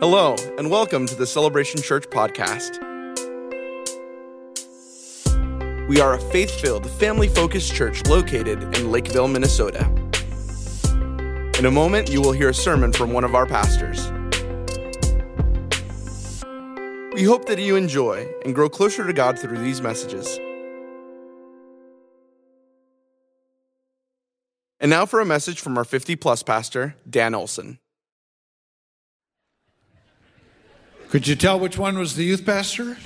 Hello, and welcome to the Celebration Church podcast. We are a faith filled, family focused church located in Lakeville, Minnesota. In a moment, you will hear a sermon from one of our pastors. We hope that you enjoy and grow closer to God through these messages. And now for a message from our 50 plus pastor, Dan Olson. Could you tell which one was the youth pastor?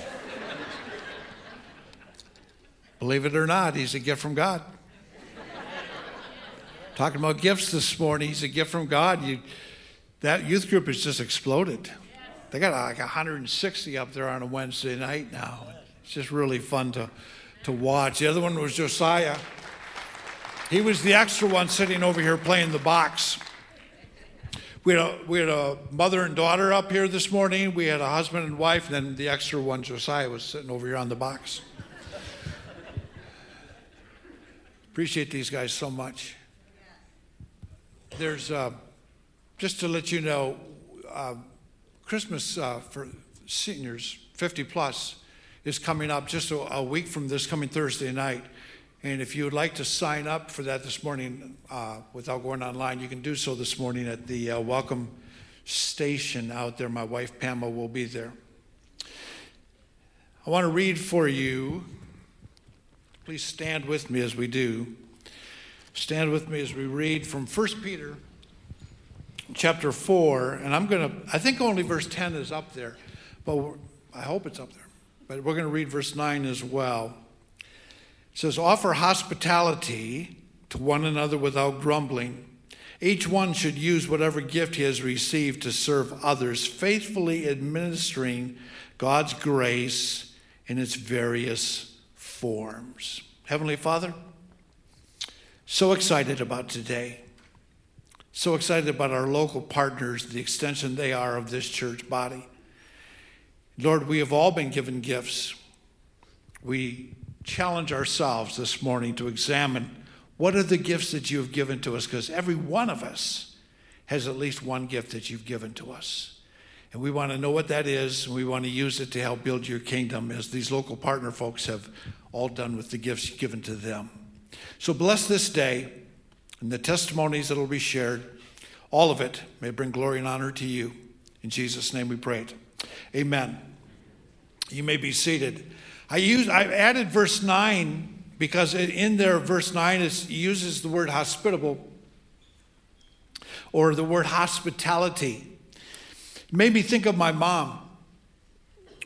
Believe it or not, he's a gift from God. Talking about gifts this morning, he's a gift from God. You, that youth group has just exploded. They got like 160 up there on a Wednesday night now. It's just really fun to, to watch. The other one was Josiah. He was the extra one sitting over here playing the box. We had, a, we had a mother and daughter up here this morning. We had a husband and wife, and then the extra one, Josiah, was sitting over here on the box. Appreciate these guys so much. There's, uh, just to let you know, uh, Christmas uh, for seniors, 50 plus, is coming up just a, a week from this coming Thursday night. And if you would like to sign up for that this morning uh, without going online, you can do so this morning at the uh, welcome station out there. My wife Pamela will be there. I want to read for you. Please stand with me as we do. Stand with me as we read from 1 Peter chapter 4. And I'm going to, I think only verse 10 is up there, but I hope it's up there. But we're going to read verse 9 as well. It says, Offer hospitality to one another without grumbling. Each one should use whatever gift he has received to serve others, faithfully administering God's grace in its various forms. Heavenly Father, so excited about today. So excited about our local partners, the extension they are of this church body. Lord, we have all been given gifts. We challenge ourselves this morning to examine what are the gifts that you have given to us, because every one of us has at least one gift that you've given to us. And we want to know what that is, and we want to use it to help build your kingdom, as these local partner folks have all done with the gifts given to them. So bless this day and the testimonies that will be shared. All of it may bring glory and honor to you. In Jesus' name we pray it. Amen. You may be seated. I use I added verse 9 because in there verse 9 is uses the word hospitable or the word hospitality. It made me think of my mom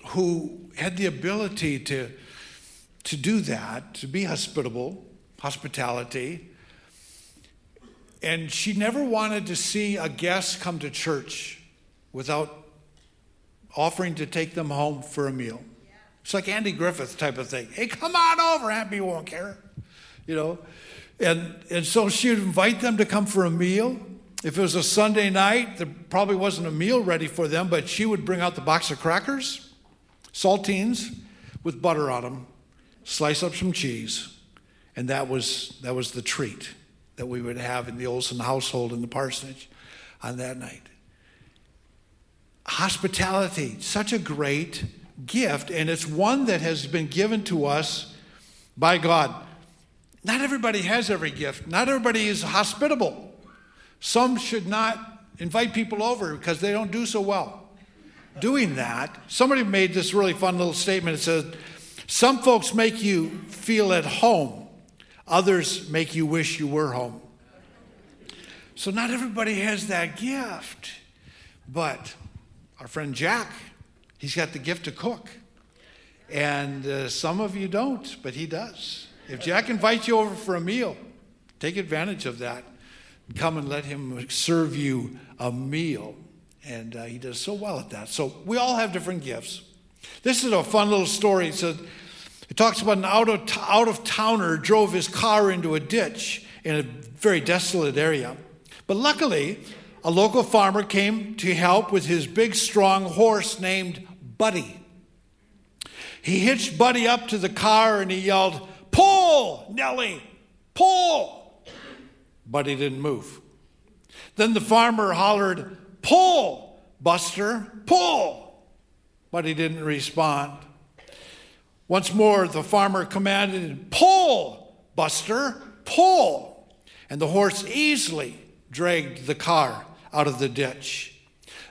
who had the ability to to do that, to be hospitable, hospitality. And she never wanted to see a guest come to church without offering to take them home for a meal. It's like Andy Griffith type of thing. Hey, come on over. Happy won't care. You know? And, and so she would invite them to come for a meal. If it was a Sunday night, there probably wasn't a meal ready for them, but she would bring out the box of crackers, saltines with butter on them, slice up some cheese, and that was, that was the treat that we would have in the Olson household in the parsonage on that night. Hospitality, such a great gift, and it's one that has been given to us by God. Not everybody has every gift, not everybody is hospitable. Some should not invite people over because they don't do so well. Doing that, somebody made this really fun little statement. It says, Some folks make you feel at home, others make you wish you were home. So, not everybody has that gift. But our friend Jack He's got the gift to cook. And uh, some of you don't, but he does. If Jack invites you over for a meal, take advantage of that. Come and let him serve you a meal. And uh, he does so well at that. So we all have different gifts. This is a fun little story. It, says, it talks about an out of, t- out of towner drove his car into a ditch in a very desolate area. But luckily, a local farmer came to help with his big, strong horse named Buddy. He hitched Buddy up to the car and he yelled, Pull, Nellie, pull. Buddy didn't move. Then the farmer hollered, Pull, Buster, pull! But he didn't respond. Once more, the farmer commanded, Pull, Buster, pull! And the horse easily dragged the car out of the ditch.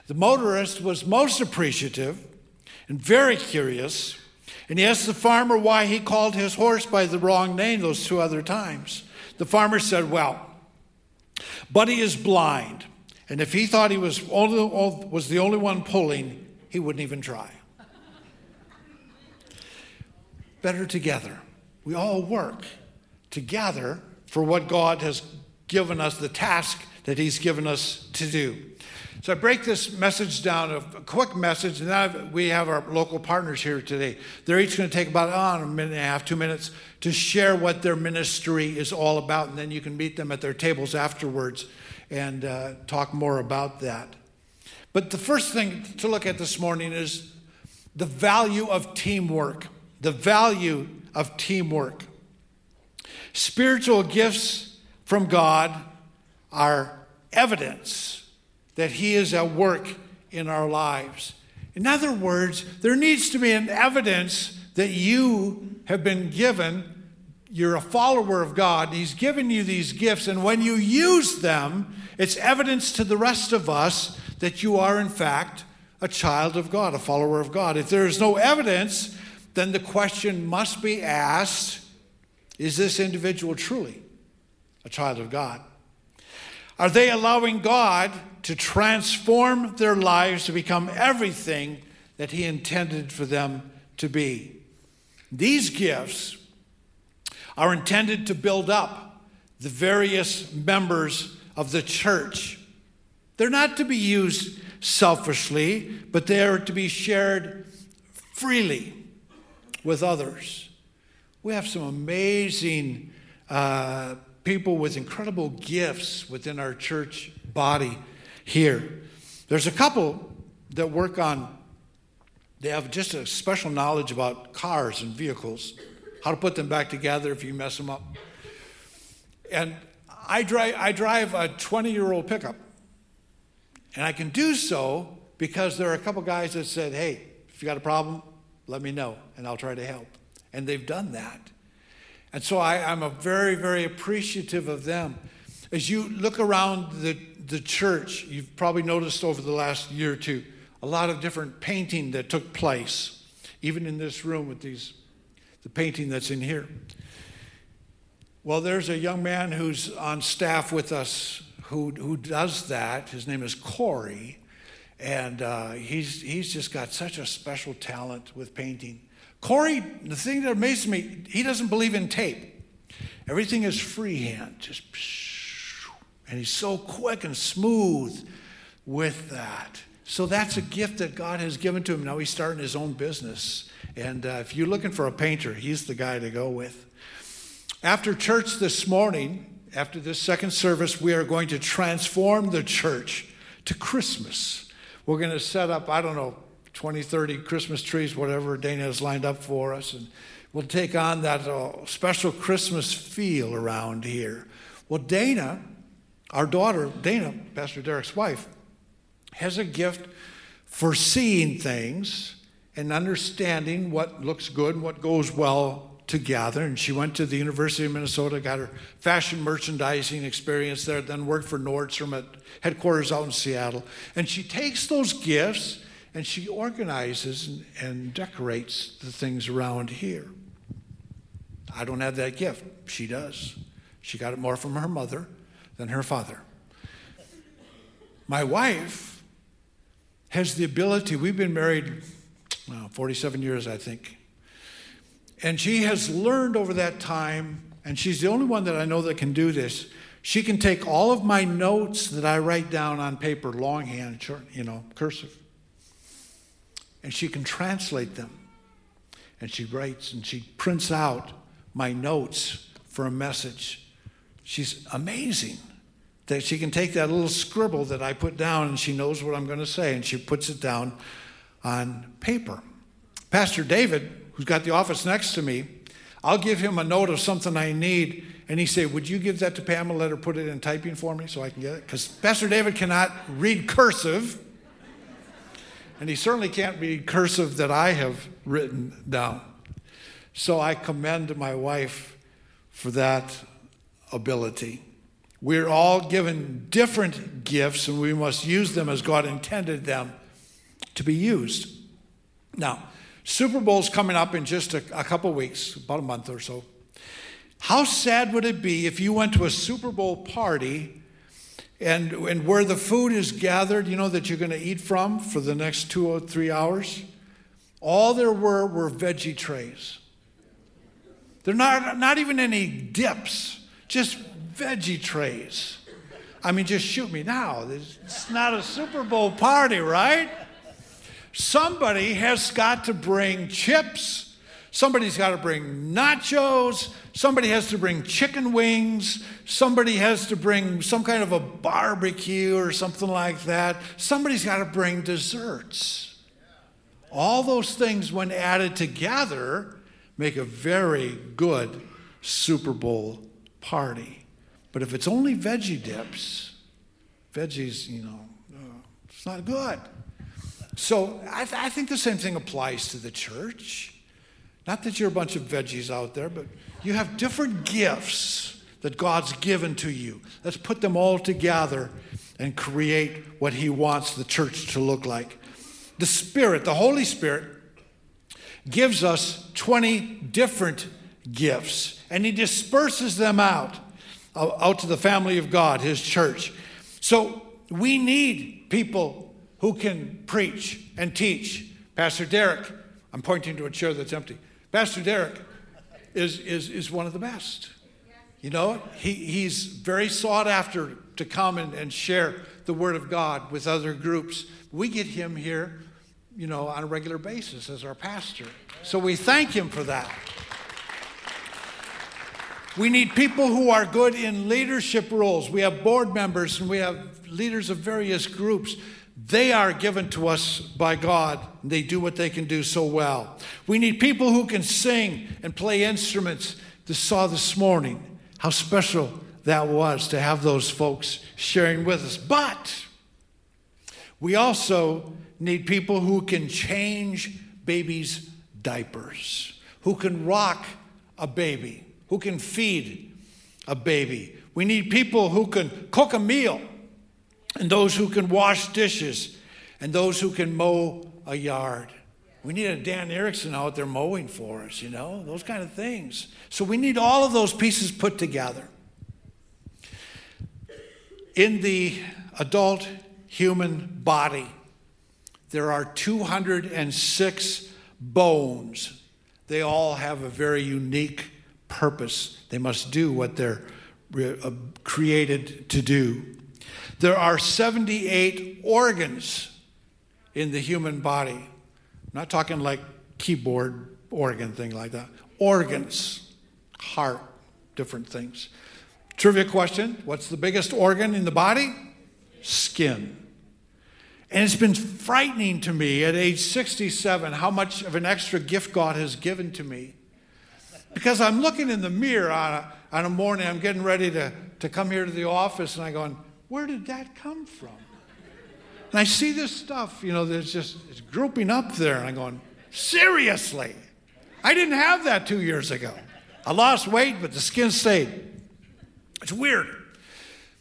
The motorist was most appreciative and very curious, and he asked the farmer why he called his horse by the wrong name those two other times. The farmer said, Well, Buddy is blind, and if he thought he was, only, oh, was the only one pulling, he wouldn't even try. Better together. We all work together for what God has given us, the task that He's given us to do. So I break this message down, a quick message, and then we have our local partners here today. They're each going to take about oh, a minute and a half, two minutes to share what their ministry is all about, and then you can meet them at their tables afterwards and uh, talk more about that. But the first thing to look at this morning is the value of teamwork. The value of teamwork. Spiritual gifts from God are evidence that He is at work in our lives. In other words, there needs to be an evidence that you have been given. You're a follower of God. He's given you these gifts, and when you use them, it's evidence to the rest of us that you are, in fact, a child of God, a follower of God. If there is no evidence, then the question must be asked is this individual truly a child of God? Are they allowing God to transform their lives to become everything that He intended for them to be? These gifts are intended to build up the various members of the church. They're not to be used selfishly, but they are to be shared freely with others. We have some amazing uh, people with incredible gifts within our church body here. There's a couple that work on, they have just a special knowledge about cars and vehicles, how to put them back together if you mess them up. And I drive, I drive a 20 year old pickup. And I can do so because there are a couple guys that said, hey, if you got a problem, let me know and I'll try to help. And they've done that. And so I, am a very, very appreciative of them. As you look around the, the church, you've probably noticed over the last year or two a lot of different painting that took place, even in this room with these, the painting that's in here. Well, there's a young man who's on staff with us who, who does that. His name is Corey. And uh, he's, he's just got such a special talent with painting. Corey, the thing that amazes me, he doesn't believe in tape. Everything is freehand, just and he's so quick and smooth with that. So that's a gift that God has given to him. Now he's starting his own business. And uh, if you're looking for a painter, he's the guy to go with. After church this morning, after this second service, we are going to transform the church to Christmas. We're going to set up, I don't know, 20, 30 Christmas trees, whatever Dana has lined up for us. And we'll take on that uh, special Christmas feel around here. Well, Dana, our daughter, Dana, Pastor Derek's wife, has a gift for seeing things and understanding what looks good and what goes well together. And she went to the University of Minnesota, got her fashion merchandising experience there, then worked for Nordstrom at headquarters out in Seattle. And she takes those gifts and she organizes and, and decorates the things around here. I don't have that gift. She does. She got it more from her mother than her father. My wife has the ability, we've been married well, 47 years, I think. And she has learned over that time, and she's the only one that I know that can do this. She can take all of my notes that I write down on paper, longhand, you know, cursive, and she can translate them. And she writes and she prints out my notes for a message. She's amazing that she can take that little scribble that I put down and she knows what I'm going to say and she puts it down on paper. Pastor David, who's got the office next to me, I'll give him a note of something I need and he say, "Would you give that to Pamela? Let her put it in typing for me so I can get it." Because Pastor David cannot read cursive, And he certainly can't read cursive that I have written down. So I commend my wife for that ability. We're all given different gifts, and we must use them as God intended them to be used. Now, Super Bowl's coming up in just a, a couple weeks, about a month or so. How sad would it be if you went to a Super Bowl party and, and where the food is gathered, you know, that you're going to eat from for the next two or three hours? All there were were veggie trays. There are not, not even any dips, just veggie trays. I mean, just shoot me now. It's not a Super Bowl party, right? Somebody has got to bring chips. Somebody's got to bring nachos. Somebody has to bring chicken wings. Somebody has to bring some kind of a barbecue or something like that. Somebody's got to bring desserts. All those things, when added together, make a very good Super Bowl party. But if it's only veggie dips, veggies, you know, uh, it's not good. So I, th- I think the same thing applies to the church. Not that you're a bunch of veggies out there, but you have different gifts that God's given to you. Let's put them all together and create what He wants the church to look like. The Spirit, the Holy Spirit, gives us 20 different gifts, and He disperses them out, out to the family of God, His church. So we need people who can preach and teach. Pastor Derek, I'm pointing to a chair that's empty. Pastor Derek is, is, is one of the best. You know, he, he's very sought after to come and, and share the Word of God with other groups. We get him here, you know, on a regular basis as our pastor. So we thank him for that. We need people who are good in leadership roles. We have board members and we have leaders of various groups. They are given to us by God. They do what they can do so well. We need people who can sing and play instruments. You saw this morning how special that was to have those folks sharing with us. But we also need people who can change babies' diapers, who can rock a baby, who can feed a baby. We need people who can cook a meal and those who can wash dishes, and those who can mow a yard. We need a Dan Erickson out there mowing for us, you know, those kind of things. So we need all of those pieces put together. In the adult human body, there are 206 bones. They all have a very unique purpose. They must do what they're uh, created to do. There are 78 organs in the human body. I'm not talking like keyboard organ thing like that. Organs, heart, different things. Trivia question What's the biggest organ in the body? Skin. And it's been frightening to me at age 67 how much of an extra gift God has given to me. Because I'm looking in the mirror on a, on a morning, I'm getting ready to, to come here to the office, and I'm going, where did that come from? And I see this stuff, you know, that's just it's grouping up there, and I'm going, seriously? I didn't have that two years ago. I lost weight, but the skin stayed. It's weird.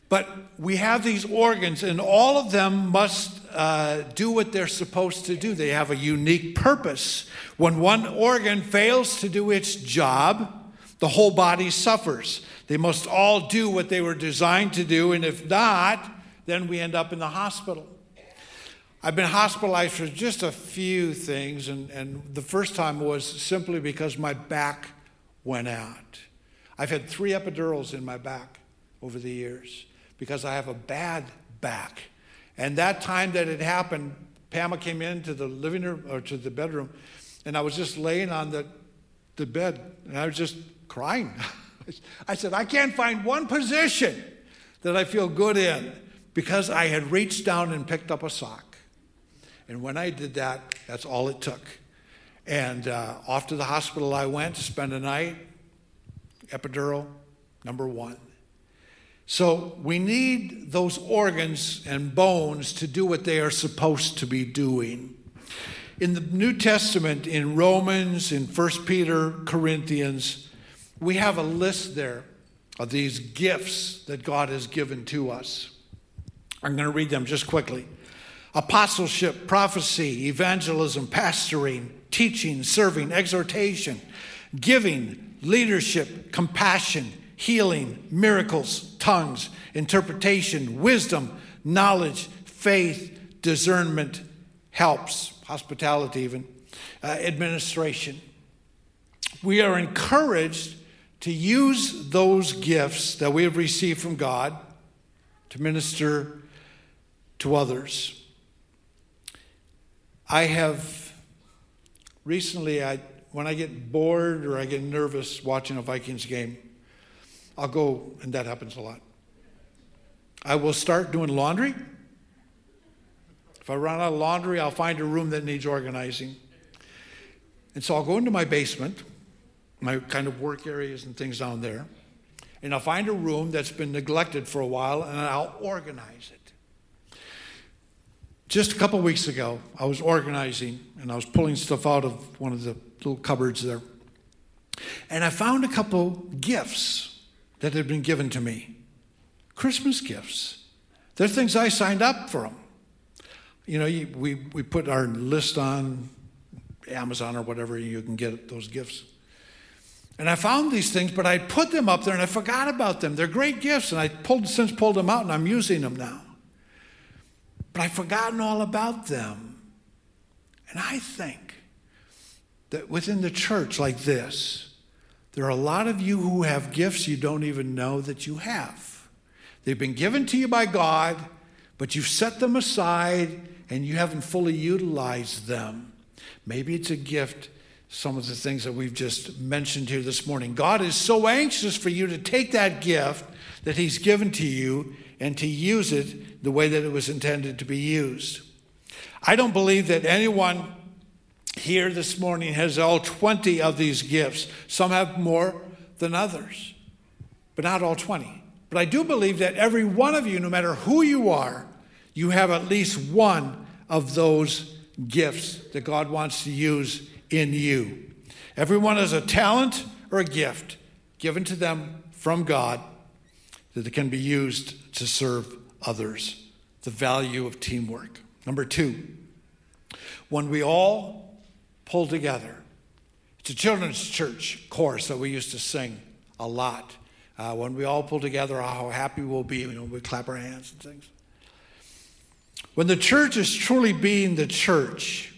But we have these organs, and all of them must uh, do what they're supposed to do. They have a unique purpose. When one organ fails to do its job, the whole body suffers. They must all do what they were designed to do, and if not, then we end up in the hospital. I've been hospitalized for just a few things, and, and the first time was simply because my back went out. I've had three epidurals in my back over the years because I have a bad back. And that time that it happened, Pamela came into the living room or to the bedroom, and I was just laying on the, the bed, and I was just crying. I said, I can't find one position that I feel good in because I had reached down and picked up a sock. And when I did that, that's all it took. And uh, off to the hospital I went to spend a night, epidural, number one. So we need those organs and bones to do what they are supposed to be doing. in the New Testament, in Romans, in 1 Peter, Corinthians, we have a list there of these gifts that God has given to us. I'm going to read them just quickly apostleship, prophecy, evangelism, pastoring, teaching, serving, exhortation, giving, leadership, compassion, healing, miracles, tongues, interpretation, wisdom, knowledge, faith, discernment, helps, hospitality, even, uh, administration. We are encouraged to use those gifts that we have received from God to minister to others. I have recently, I, when I get bored or I get nervous watching a Vikings game, I'll go, and that happens a lot. I will start doing laundry. If I run out of laundry, I'll find a room that needs organizing. And so I'll go into my basement, my kind of work areas and things down there, and I'll find a room that's been neglected for a while and I'll organize it. Just a couple weeks ago, I was organizing and I was pulling stuff out of one of the little cupboards there. And I found a couple gifts that had been given to me Christmas gifts. They're things I signed up for them. You know, we, we put our list on Amazon or whatever, you can get those gifts. And I found these things, but I put them up there and I forgot about them. They're great gifts, and I pulled, since pulled them out and I'm using them now. But I've forgotten all about them. And I think that within the church like this, there are a lot of you who have gifts you don't even know that you have. They've been given to you by God, but you've set them aside and you haven't fully utilized them. Maybe it's a gift, some of the things that we've just mentioned here this morning. God is so anxious for you to take that gift that He's given to you and to use it the way that it was intended to be used. I don't believe that anyone here this morning has all 20 of these gifts. Some have more than others, but not all 20. But I do believe that every one of you, no matter who you are, you have at least one of those gifts that God wants to use in you. Everyone has a talent or a gift given to them from God that can be used to serve others. The value of teamwork. Number two, when we all pull together, it's a children's church chorus that we used to sing a lot. Uh, when we all pull together, how happy we'll be. Know, we clap our hands and things. When the church is truly being the church,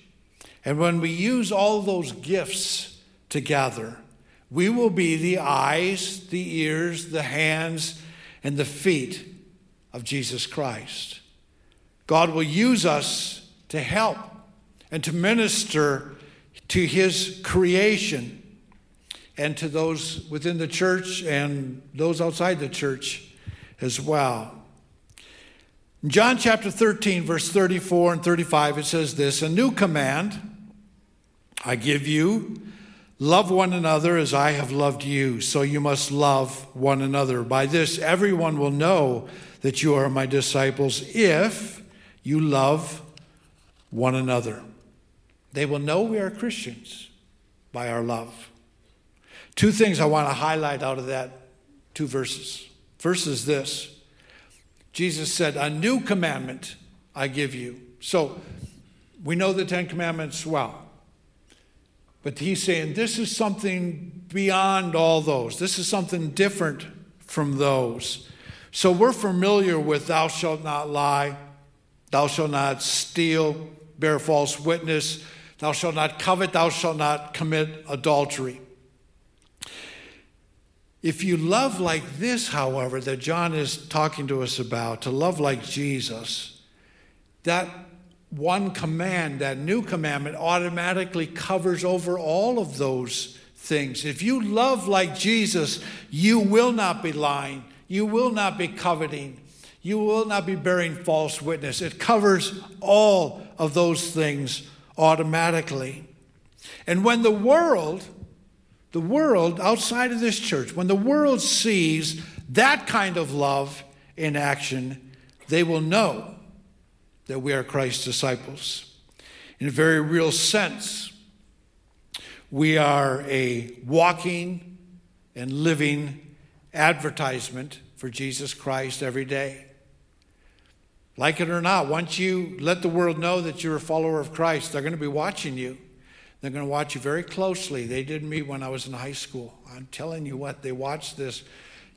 and when we use all those gifts together, we will be the eyes, the ears, the hands, and the feet of Jesus Christ. God will use us to help and to minister to his creation and to those within the church and those outside the church as well. In John chapter 13, verse 34 and 35, it says this A new command I give you love one another as I have loved you, so you must love one another. By this, everyone will know that you are my disciples if you love one another. They will know we are Christians by our love. Two things I want to highlight out of that two verses. First is this Jesus said, A new commandment I give you. So we know the Ten Commandments well. But he's saying this is something beyond all those. This is something different from those. So we're familiar with thou shalt not lie, thou shalt not steal, bear false witness, thou shalt not covet, thou shalt not commit adultery. If you love like this, however, that John is talking to us about, to love like Jesus, that one command, that new commandment, automatically covers over all of those things. If you love like Jesus, you will not be lying, you will not be coveting, you will not be bearing false witness. It covers all of those things automatically. And when the world, the world outside of this church, when the world sees that kind of love in action, they will know that we are Christ's disciples. in a very real sense. We are a walking and living advertisement for Jesus Christ every day. Like it or not, once you let the world know that you're a follower of Christ, they're going to be watching you. They're going to watch you very closely. They did me when I was in high school. I'm telling you what, they watched this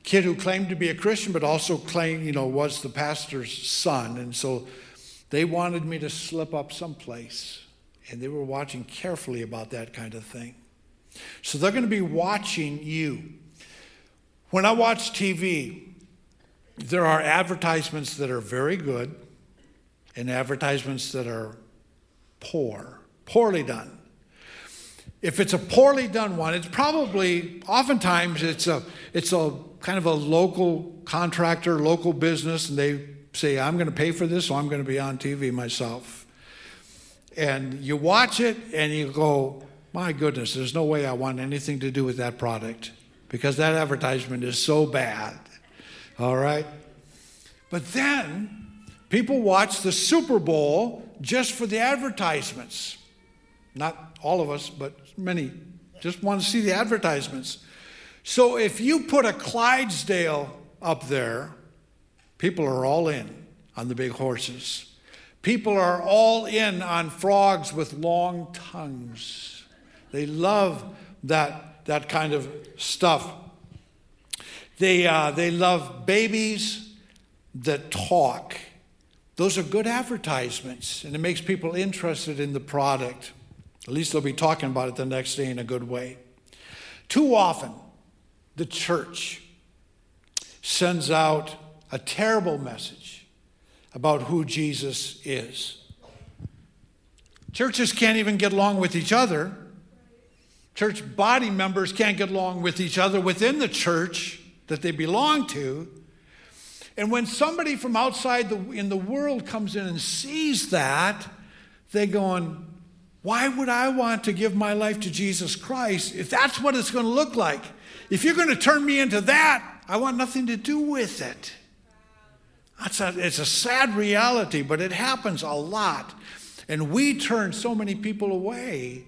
kid who claimed to be a Christian, but also claimed, you know, was the pastor's son. And so they wanted me to slip up someplace. And they were watching carefully about that kind of thing. So they're going to be watching you. When I watch TV, there are advertisements that are very good and advertisements that are poor, poorly done. If it's a poorly done one, it's probably oftentimes it's a it's a kind of a local contractor, local business, and they say, I'm going to pay for this, so I'm going to be on TV myself. And you watch it and you go, my goodness, there's no way I want anything to do with that product because that advertisement is so bad. All right? But then people watch the Super Bowl just for the advertisements. Not all of us, but many just want to see the advertisements. So if you put a Clydesdale up there, people are all in on the big horses. People are all in on frogs with long tongues. They love that, that kind of stuff. They, uh, they love babies that talk. Those are good advertisements, and it makes people interested in the product. At least they'll be talking about it the next day in a good way. Too often, the church sends out a terrible message about who Jesus is. Churches can't even get along with each other. Church body members can't get along with each other within the church that they belong to. And when somebody from outside the, in the world comes in and sees that, they're going, why would I want to give my life to Jesus Christ if that's what it's going to look like? If you're going to turn me into that, I want nothing to do with it. That's a, it's a sad reality, but it happens a lot. And we turn so many people away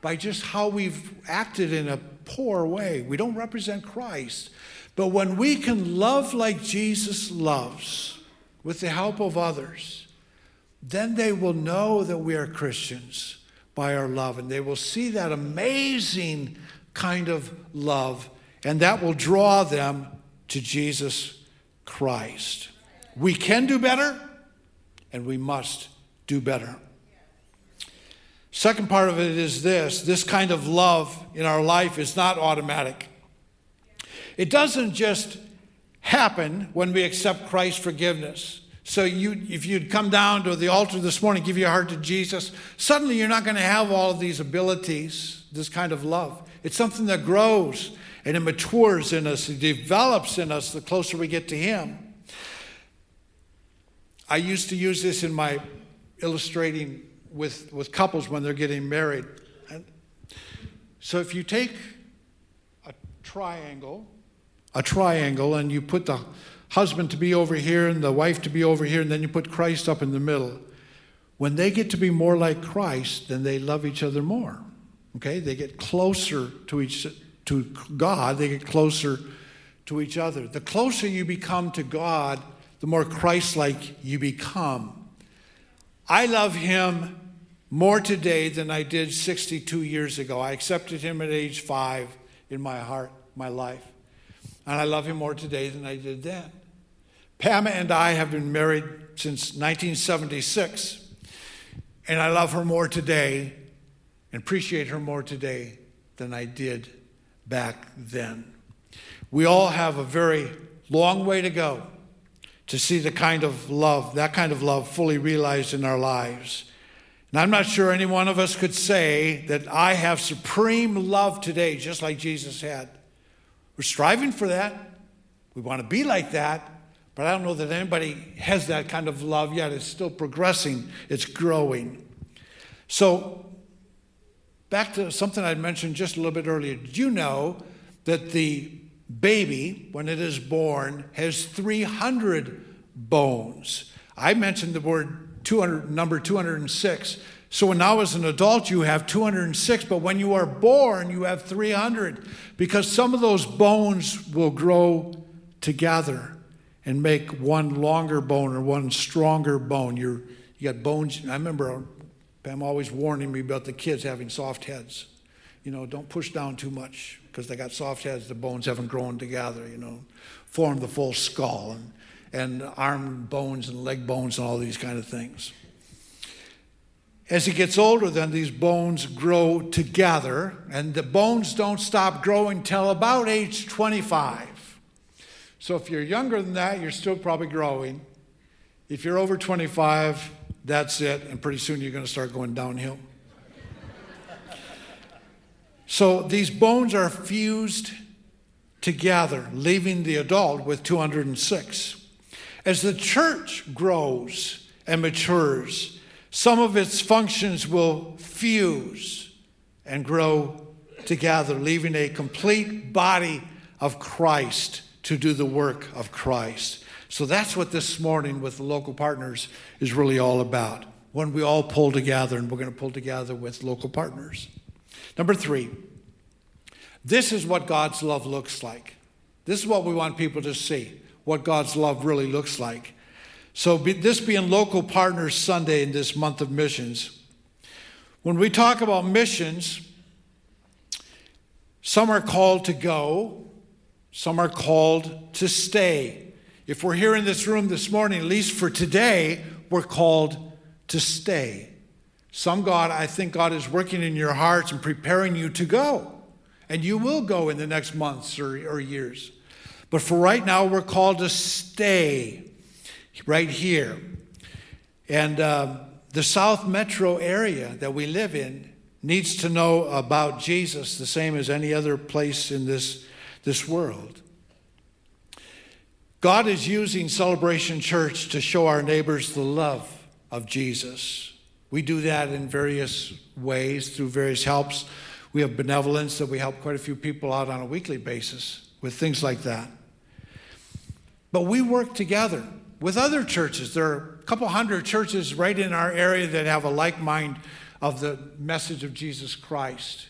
by just how we've acted in a poor way. We don't represent Christ. But when we can love like Jesus loves, with the help of others, then they will know that we are Christians by our love. And they will see that amazing kind of love and that will draw them to Jesus Christ. We can do better, and we must do better. Second part of it is this this kind of love in our life is not automatic. It doesn't just happen when we accept Christ's forgiveness. So you, if you'd come down to the altar this morning, give your heart to Jesus, suddenly you're not going to have all of these abilities, this kind of love. It's something that grows and it matures in us, it develops in us the closer we get to Him. I used to use this in my illustrating with, with couples when they're getting married. So if you take a triangle, a triangle, and you put the husband to be over here and the wife to be over here, and then you put Christ up in the middle, when they get to be more like Christ, then they love each other more. Okay? They get closer to each to God, they get closer to each other. The closer you become to God, the more Christ like you become. I love Him more today than I did 62 years ago. I accepted Him at age five in my heart, my life. And I love Him more today than I did then. Pam and I have been married since 1976, and I love her more today and appreciate her more today than I did back then. We all have a very long way to go to see the kind of love, that kind of love fully realized in our lives. And I'm not sure any one of us could say that I have supreme love today, just like Jesus had. We're striving for that. We want to be like that. But I don't know that anybody has that kind of love yet. It's still progressing, it's growing. So back to something I mentioned just a little bit earlier. Did you know that the baby, when it is born, has 300 bones? I mentioned the word 200, number 206. So now, as an adult, you have 206, but when you are born, you have 300 because some of those bones will grow together and make one longer bone or one stronger bone. You're, you got bones. I remember Pam always warning me about the kids having soft heads. You know, don't push down too much because they got soft heads, the bones haven't grown together, you know, form the full skull and, and arm bones and leg bones and all these kind of things. As he gets older, then these bones grow together, and the bones don't stop growing till about age 25. So if you're younger than that, you're still probably growing. If you're over 25, that's it, and pretty soon you're going to start going downhill. so these bones are fused together, leaving the adult with 206. As the church grows and matures, some of its functions will fuse and grow together, leaving a complete body of Christ to do the work of Christ. So that's what this morning with the local partners is really all about. When we all pull together, and we're going to pull together with local partners. Number three, this is what God's love looks like. This is what we want people to see, what God's love really looks like. So, be, this being Local Partners Sunday in this month of missions, when we talk about missions, some are called to go, some are called to stay. If we're here in this room this morning, at least for today, we're called to stay. Some God, I think God is working in your hearts and preparing you to go. And you will go in the next months or, or years. But for right now, we're called to stay right here. And uh, the South Metro area that we live in needs to know about Jesus the same as any other place in this, this world. God is using Celebration Church to show our neighbors the love of Jesus. We do that in various ways through various helps. We have benevolence that we help quite a few people out on a weekly basis with things like that. But we work together with other churches. There are a couple hundred churches right in our area that have a like mind of the message of Jesus Christ.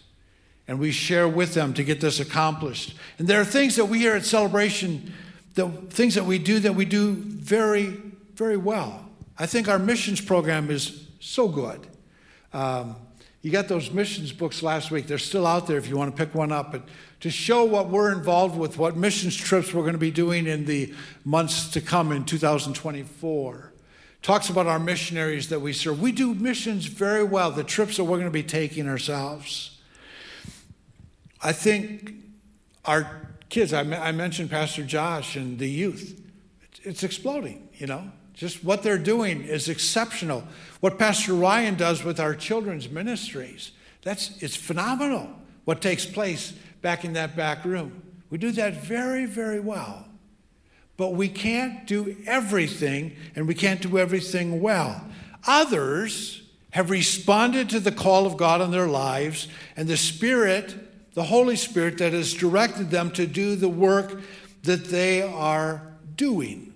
And we share with them to get this accomplished. And there are things that we here at Celebration, the things that we do that we do very, very well. I think our missions program is so good. Um, you got those missions books last week. They're still out there if you want to pick one up. But to show what we're involved with, what missions trips we're going to be doing in the months to come in 2024. Talks about our missionaries that we serve. We do missions very well, the trips that we're going to be taking ourselves. I think our kids, I, mentioned Pastor Josh and the youth, it's exploding, you know. Just what they're doing is exceptional. What Pastor Ryan does with our children's ministries, that's it's phenomenal what takes place back in that back room. We do that very, very well. But we can't do everything, and we can't do everything well. Others have responded to the call of God in their lives, and the Spirit, the Holy Spirit, that has directed them to do the work that they are doing.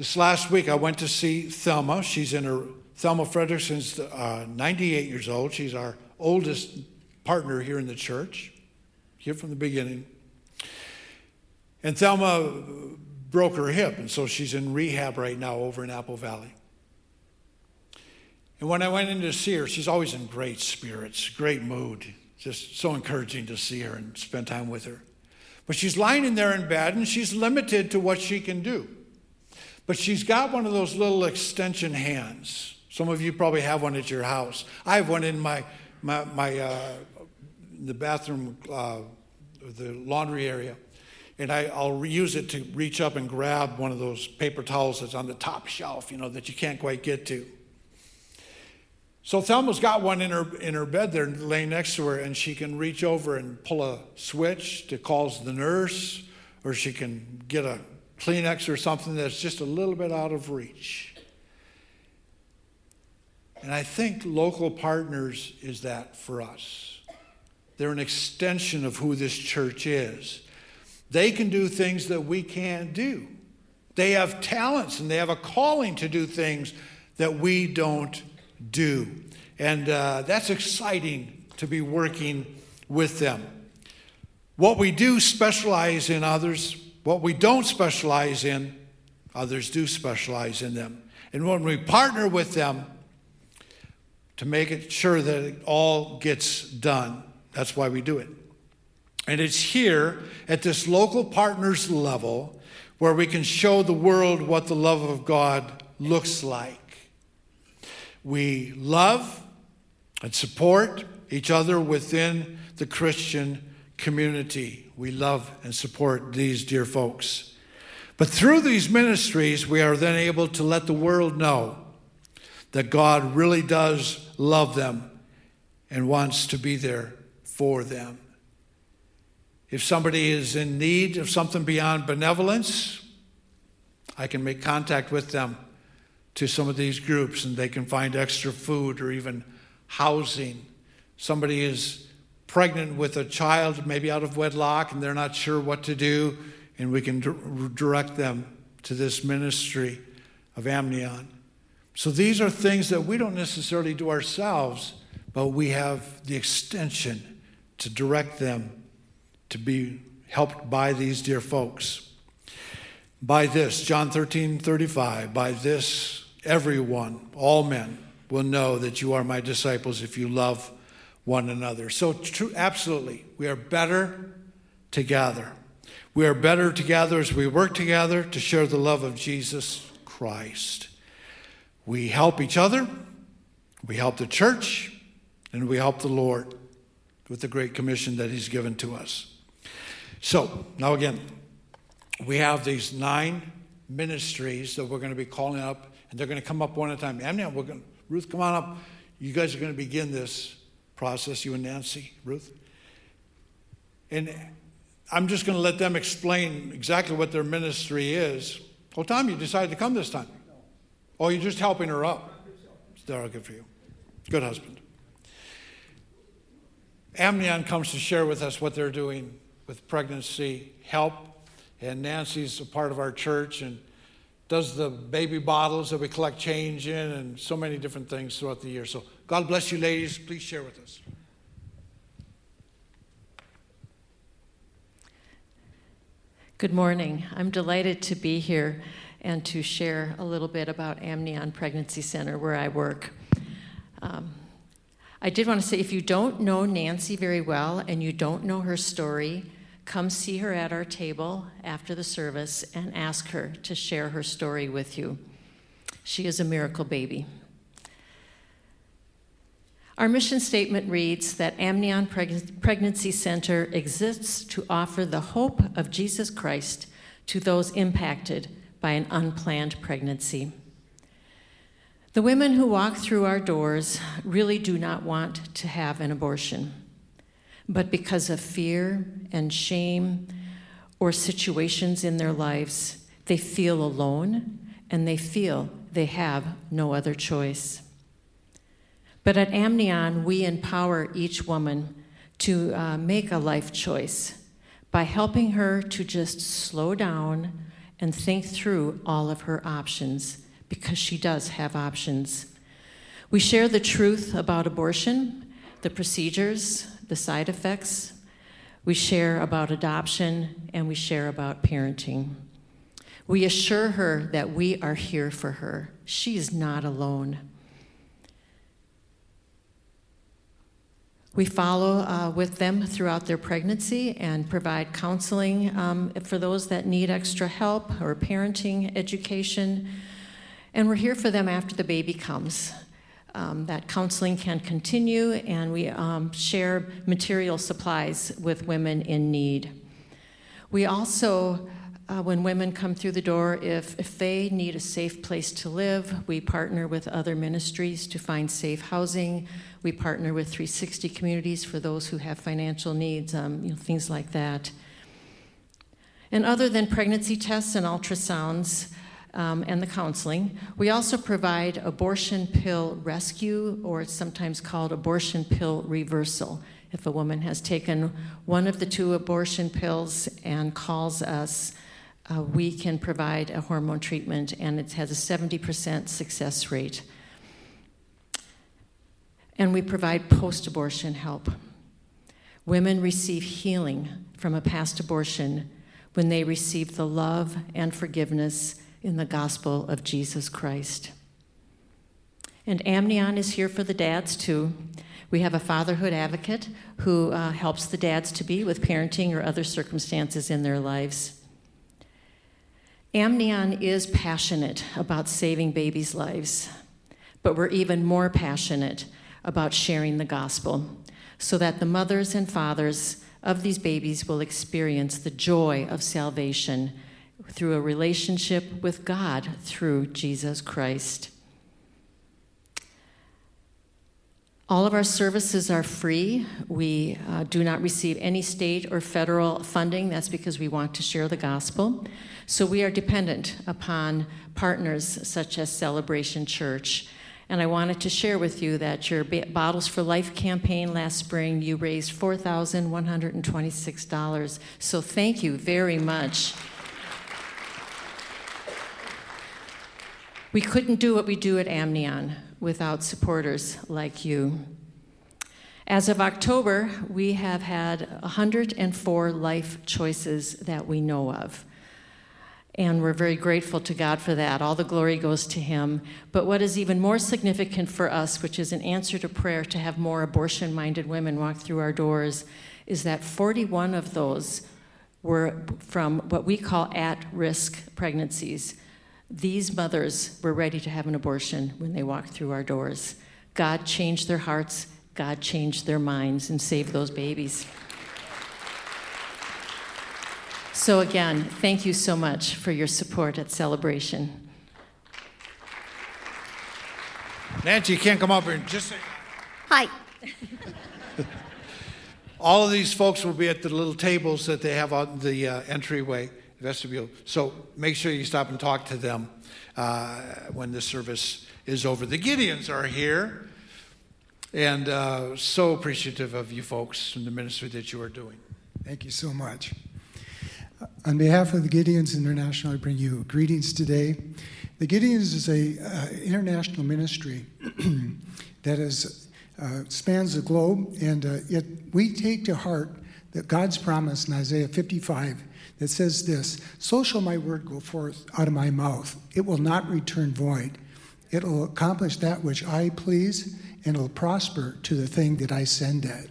This last week, I went to see Thelma. She's in her, Thelma Frederickson's uh, 98 years old. She's our oldest partner here in the church, here from the beginning. And Thelma broke her hip, and so she's in rehab right now over in Apple Valley. And when I went in to see her, she's always in great spirits, great mood. Just so encouraging to see her and spend time with her. But she's lying in there in bed, and she's limited to what she can do. But she's got one of those little extension hands. Some of you probably have one at your house. I have one in my my, my uh, the bathroom, uh, the laundry area, and I, I'll use it to reach up and grab one of those paper towels that's on the top shelf, you know, that you can't quite get to. So Thelma's got one in her in her bed there, laying next to her, and she can reach over and pull a switch to call the nurse, or she can get a Kleenex or something that's just a little bit out of reach. And I think local partners is that for us. They're an extension of who this church is. They can do things that we can't do. They have talents and they have a calling to do things that we don't do. And uh, that's exciting to be working with them. What we do specialize in others, what we don't specialize in, others do specialize in them. And when we partner with them to make it sure that it all gets done, that's why we do it. And it's here at this local partners level where we can show the world what the love of God looks like. We love and support each other within the Christian community. We love and support these dear folks. But through these ministries, we are then able to let the world know that God really does love them and wants to be there for them. If somebody is in need of something beyond benevolence, I can make contact with them to some of these groups and they can find extra food or even housing. Somebody is pregnant with a child, maybe out of wedlock, and they're not sure what to do, and we can direct them to this ministry of Amnion. So these are things that we don't necessarily do ourselves, but we have the extension to direct them to be helped by these dear folks. By this, John 13, 35, by this, everyone, all men, will know that you are my disciples if you love one another. So, absolutely, we are better together. We are better together as we work together to share the love of Jesus Christ. We help each other, we help the church, and we help the Lord with the great commission that He's given to us. So, now again, we have these nine ministries that we're going to be calling up, and they're going to come up one at a time. And we're going, Ruth, come on up. You guys are going to begin this process, you and Nancy, Ruth. And I'm just going to let them explain exactly what their ministry is. Oh, Tom, you decided to come this time. Oh, you're just helping her up. They're good for you. Good husband. Amnion comes to share with us what they're doing with pregnancy help. And Nancy's a part of our church and does the baby bottles that we collect change in and so many different things throughout the year. So God bless you, ladies. Please share with us. Good morning. I'm delighted to be here and to share a little bit about Amnion Pregnancy Center where I work. Um, I did want to say if you don't know Nancy very well and you don't know her story, come see her at our table after the service and ask her to share her story with you. She is a miracle baby. Our mission statement reads that Amnion Preg- Pregnancy Center exists to offer the hope of Jesus Christ to those impacted by an unplanned pregnancy. The women who walk through our doors really do not want to have an abortion but because of fear and shame or situations in their lives, they feel alone and they feel they have no other choice. But at Amnion, we empower each woman to uh, make a life choice by helping her to just slow down and think through all of her options because she does have options. We share the truth about abortion, the procedures, the side effects. We share about adoption and we share about parenting. We assure her that we are here for her. She is not alone. We follow uh, with them throughout their pregnancy and provide counseling um, for those that need extra help or parenting education. And we're here for them after the baby comes um, that counseling can continue, and we um, share material supplies with women in need. We also, uh, when women come through the door, if, if they need a safe place to live, we partner with other ministries to find safe housing. We partner with 360 communities for those who have financial needs, um, you know, things like that. And other than pregnancy tests and ultrasounds, um, and the counseling. We also provide abortion pill rescue, or it's sometimes called abortion pill reversal. If a woman has taken one of the two abortion pills and calls us, uh, we can provide a hormone treatment, and it has a 70% success rate. And we provide post abortion help. Women receive healing from a past abortion when they receive the love and forgiveness in the gospel of Jesus Christ. And Amnion is here for the dads too. We have a fatherhood advocate who uh, helps the dads to be with parenting or other circumstances in their lives. Amnion is passionate about saving babies' lives, but we're even more passionate about sharing the gospel so that the mothers and fathers of these babies will experience the joy of salvation through a relationship with God through Jesus Christ. All of our services are free. We uh, do not receive any state or federal funding. That's because we want to share the gospel. So we are dependent upon partners such as Celebration Church. And I wanted to share with you that your Bottles for Life campaign last spring, you raised $4,126. So thank you very much. We couldn't do what we do at Amnion without supporters like you. As of October, we have had 104 life choices that we know of. And we're very grateful to God for that. All the glory goes to Him. But what is even more significant for us, which is an answer to prayer to have more abortion minded women walk through our doors, is that 41 of those were from what we call at risk pregnancies. These mothers were ready to have an abortion when they walked through our doors. God changed their hearts, God changed their minds, and saved those babies. So, again, thank you so much for your support at Celebration. Nancy, you can't come up here and just say hi. All of these folks will be at the little tables that they have on the uh, entryway vestibule. So make sure you stop and talk to them uh, when the service is over. The Gideons are here, and uh, so appreciative of you folks and the ministry that you are doing. Thank you so much. On behalf of the Gideons International, I bring you greetings today. The Gideons is a uh, international ministry that is, uh, spans the globe, and uh, we take to heart that God's promise in Isaiah 55 that says this So shall my word go forth out of my mouth. It will not return void. It will accomplish that which I please, and it will prosper to the thing that I send it.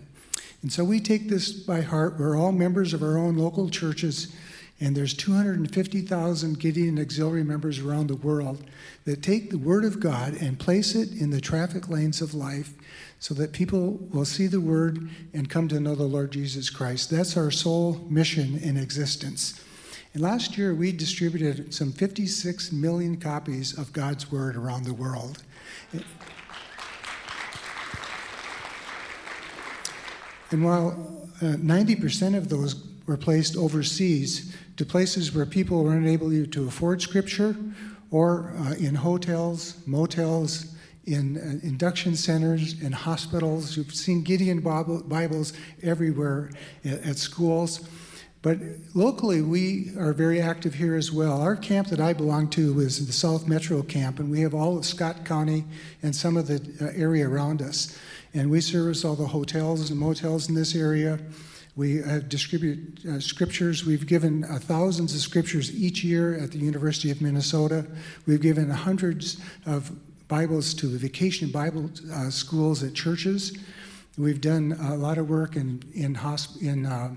And so we take this by heart. We're all members of our own local churches, and there's 250,000 Gideon auxiliary members around the world that take the Word of God and place it in the traffic lanes of life so that people will see the word and come to know the Lord Jesus Christ. That's our sole mission in existence. And last year, we distributed some 56 million copies of God's Word around the world. And while uh, 90% of those were placed overseas to places where people were unable to afford Scripture or uh, in hotels, motels, in uh, induction centers, in hospitals. You've seen Gideon Bibles everywhere at, at schools. But locally, we are very active here as well. Our camp that I belong to is the South Metro Camp, and we have all of Scott County and some of the uh, area around us. And we service all the hotels and motels in this area. We uh, distribute uh, scriptures. We've given uh, thousands of scriptures each year at the University of Minnesota. We've given hundreds of Bibles to the vacation Bible uh, schools at churches. We've done a lot of work in in, hosp- in uh,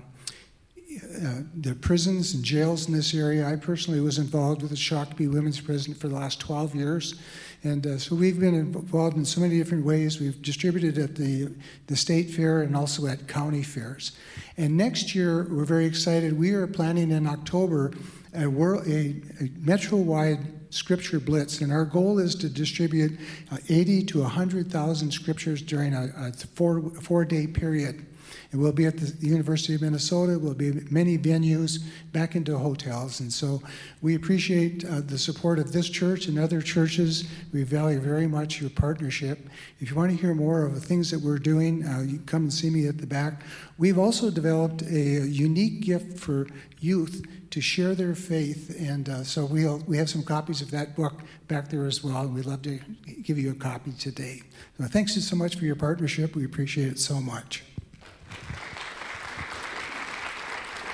uh, the prisons and jails in this area. I personally was involved with the Shakopee Women's Prison for the last 12 years. And uh, so we've been involved in so many different ways. We've distributed at the, the state fair and also at county fairs. And next year, we're very excited. We are planning in October a, world, a, a metro wide scripture blitz, and our goal is to distribute uh, 80 to 100,000 scriptures during a, a four, four day period. And we'll be at the University of Minnesota, we'll be at many venues, back into hotels. And so we appreciate uh, the support of this church and other churches. We value very much your partnership. If you want to hear more of the things that we're doing, uh, you come and see me at the back. We've also developed a unique gift for youth to share their faith. And uh, so we'll, we have some copies of that book back there as well. And We'd love to give you a copy today. So thanks so much for your partnership. We appreciate it so much.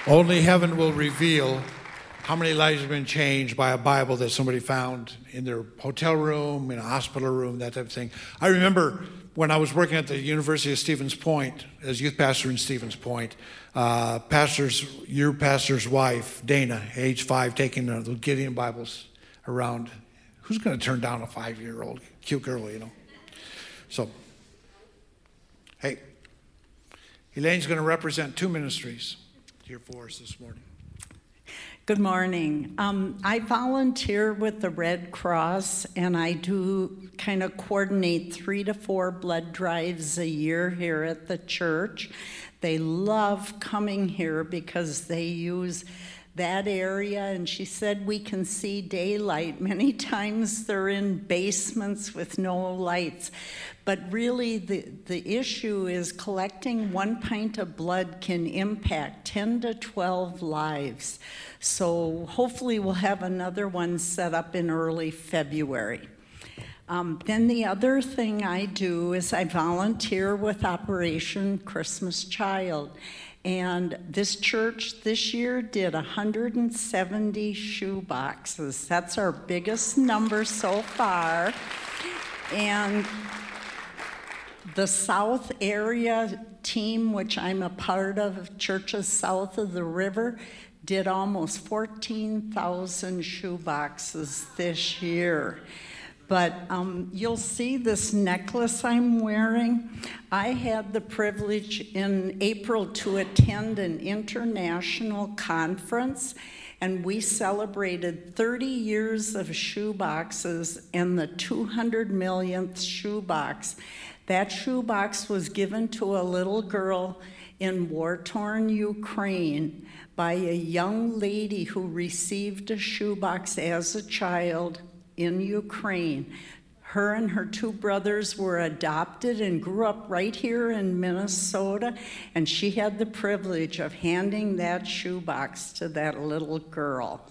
Only heaven will reveal how many lives have been changed by a Bible that somebody found in their hotel room, in a hospital room, that type of thing. I remember when I was working at the University of Stevens Point as youth pastor in Stevens Point, uh, pastor's your pastor's wife, Dana, age five, taking the Gideon Bibles around. Who's going to turn down a five-year-old cute girl, you know? So, hey, Elaine's going to represent two ministries here for us this morning. Good morning. Um, I volunteer with the Red Cross and I do kind of coordinate three to four blood drives a year here at the church. They love coming here because they use that area and she said we can see daylight. Many times they're in basements with no lights. But really the, the issue is collecting one pint of blood can impact 10 to 12 lives. So hopefully we'll have another one set up in early february. Um, then the other thing I do is I volunteer with Operation Christmas Child. And this church this year did 170 shoe boxes. That's our biggest number so far. And the South area team, which I'm a part of, churches south of the river, did almost 14,000 shoe boxes this year but um, you'll see this necklace I'm wearing. I had the privilege in April to attend an international conference, and we celebrated 30 years of shoeboxes and the 200 millionth shoebox. That shoebox was given to a little girl in war torn Ukraine by a young lady who received a shoebox as a child in Ukraine. Her and her two brothers were adopted and grew up right here in Minnesota, and she had the privilege of handing that shoebox to that little girl.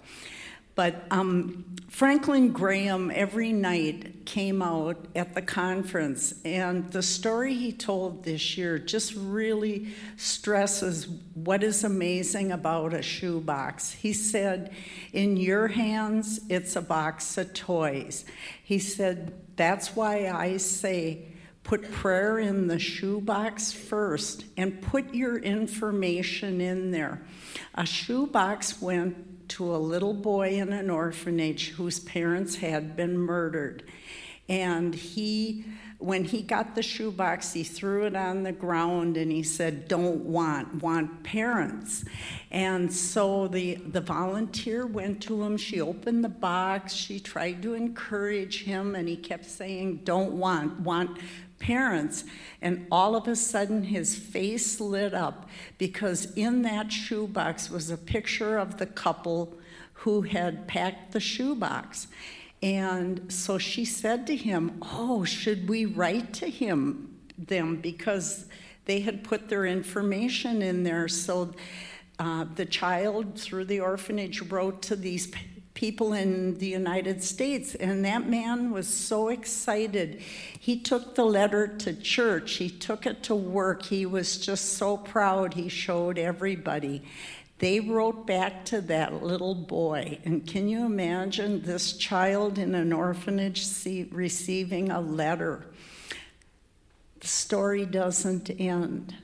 But um, Franklin Graham every night came out at the conference, and the story he told this year just really stresses what is amazing about a shoebox. He said, In your hands, it's a box of toys. He said, That's why I say, put prayer in the shoebox first and put your information in there. A shoebox went to a little boy in an orphanage whose parents had been murdered. And he, when he got the shoebox, he threw it on the ground and he said, Don't want, want parents. And so the, the volunteer went to him. She opened the box. She tried to encourage him, and he kept saying, Don't want, want parents, and all of a sudden his face lit up because in that shoebox was a picture of the couple who had packed the shoebox. And so she said to him, Oh, should we write to him them? Because they had put their information in there. So uh, the child, through the orphanage, wrote to these people in the United States. And that man was so excited. He took the letter to church, he took it to work. He was just so proud. He showed everybody. They wrote back to that little boy. And can you imagine this child in an orphanage see, receiving a letter? The story doesn't end.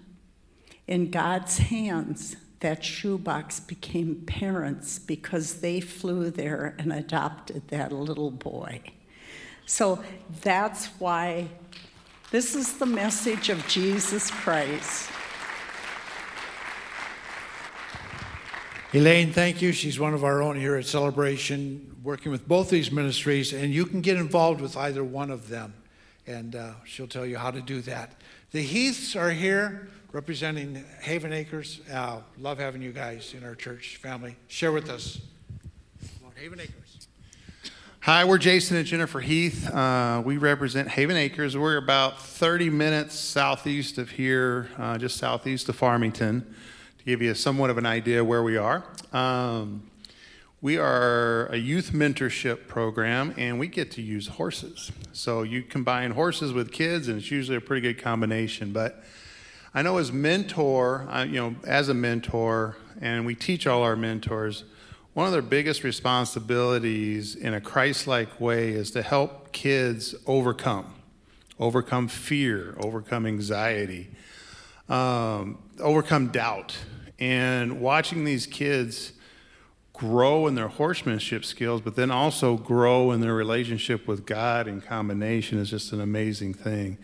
In God's hands, that shoebox became parents because they flew there and adopted that little boy. So that's why this is the message of Jesus Christ. Elaine, thank you. She's one of our own here at Celebration, working with both these ministries, and you can get involved with either one of them, and uh, she'll tell you how to do that. The Heaths are here representing Haven Acres. Uh, love having you guys in our church family. Share with us Haven Acres. Hi, we're Jason and Jennifer Heath. Uh, we represent Haven Acres. We're about 30 minutes southeast of here, uh, just southeast of Farmington, to give you somewhat of an idea where we are. Um, we are a youth mentorship program, and we get to use horses. So you combine horses with kids, and it's usually a pretty good combination. But I know as mentor, you know, as a mentor, and we teach all our mentors one of their biggest responsibilities in a Christ like way is to help kids overcome, overcome fear, overcome anxiety, um, overcome doubt. And watching these kids grow in their horsemanship skills, but then also grow in their relationship with God in combination is just an amazing thing.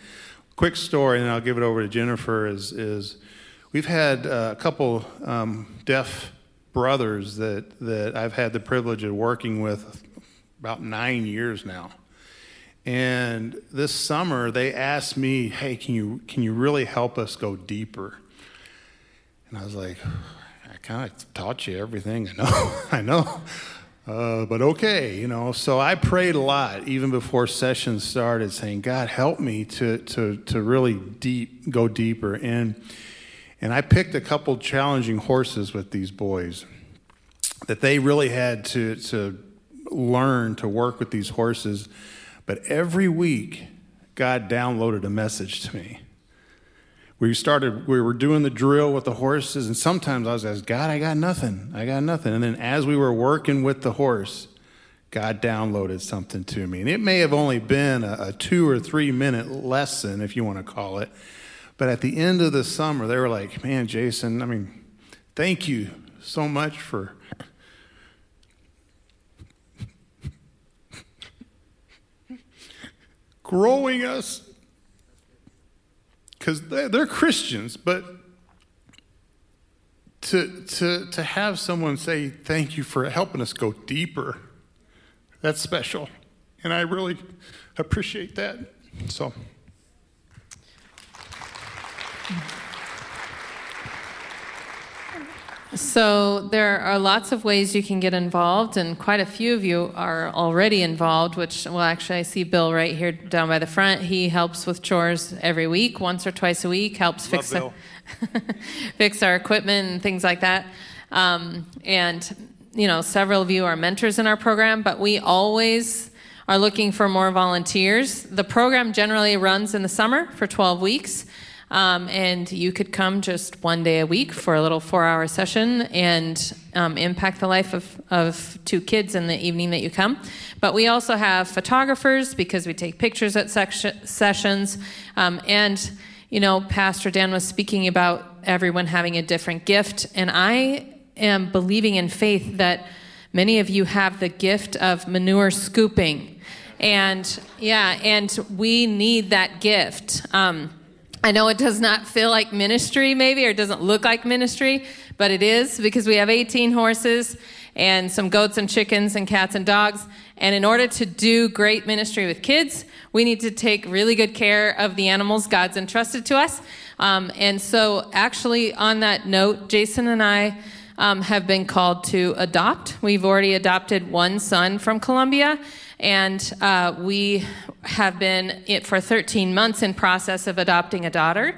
Quick story, and I'll give it over to Jennifer. Is, is we've had uh, a couple um, deaf brothers that, that I've had the privilege of working with about nine years now. And this summer, they asked me, "Hey, can you can you really help us go deeper?" And I was like, "I kind of taught you everything I know, I know, uh, but okay, you know." So I prayed a lot even before sessions started, saying, "God, help me to to to really deep go deeper." And and I picked a couple challenging horses with these boys that they really had to, to learn to work with these horses. But every week, God downloaded a message to me. We started, we were doing the drill with the horses, and sometimes I was asking, God, I got nothing. I got nothing. And then as we were working with the horse, God downloaded something to me. And it may have only been a, a two or three minute lesson, if you want to call it. But at the end of the summer, they were like, man, Jason, I mean, thank you so much for growing us because they're Christians, but to, to, to have someone say, Thank you for helping us go deeper, that's special. And I really appreciate that. So. So, there are lots of ways you can get involved, and quite a few of you are already involved. Which, well, actually, I see Bill right here down by the front. He helps with chores every week, once or twice a week, helps fix, our, fix our equipment and things like that. Um, and, you know, several of you are mentors in our program, but we always are looking for more volunteers. The program generally runs in the summer for 12 weeks. Um, and you could come just one day a week for a little four hour session and um, impact the life of, of two kids in the evening that you come. But we also have photographers because we take pictures at section, sessions. Um, and, you know, Pastor Dan was speaking about everyone having a different gift. And I am believing in faith that many of you have the gift of manure scooping. And yeah, and we need that gift. Um, I know it does not feel like ministry, maybe, or it doesn't look like ministry, but it is because we have 18 horses and some goats and chickens and cats and dogs. And in order to do great ministry with kids, we need to take really good care of the animals God's entrusted to us. Um, and so, actually, on that note, Jason and I um, have been called to adopt. We've already adopted one son from Colombia, and uh, we have been for 13 months in process of adopting a daughter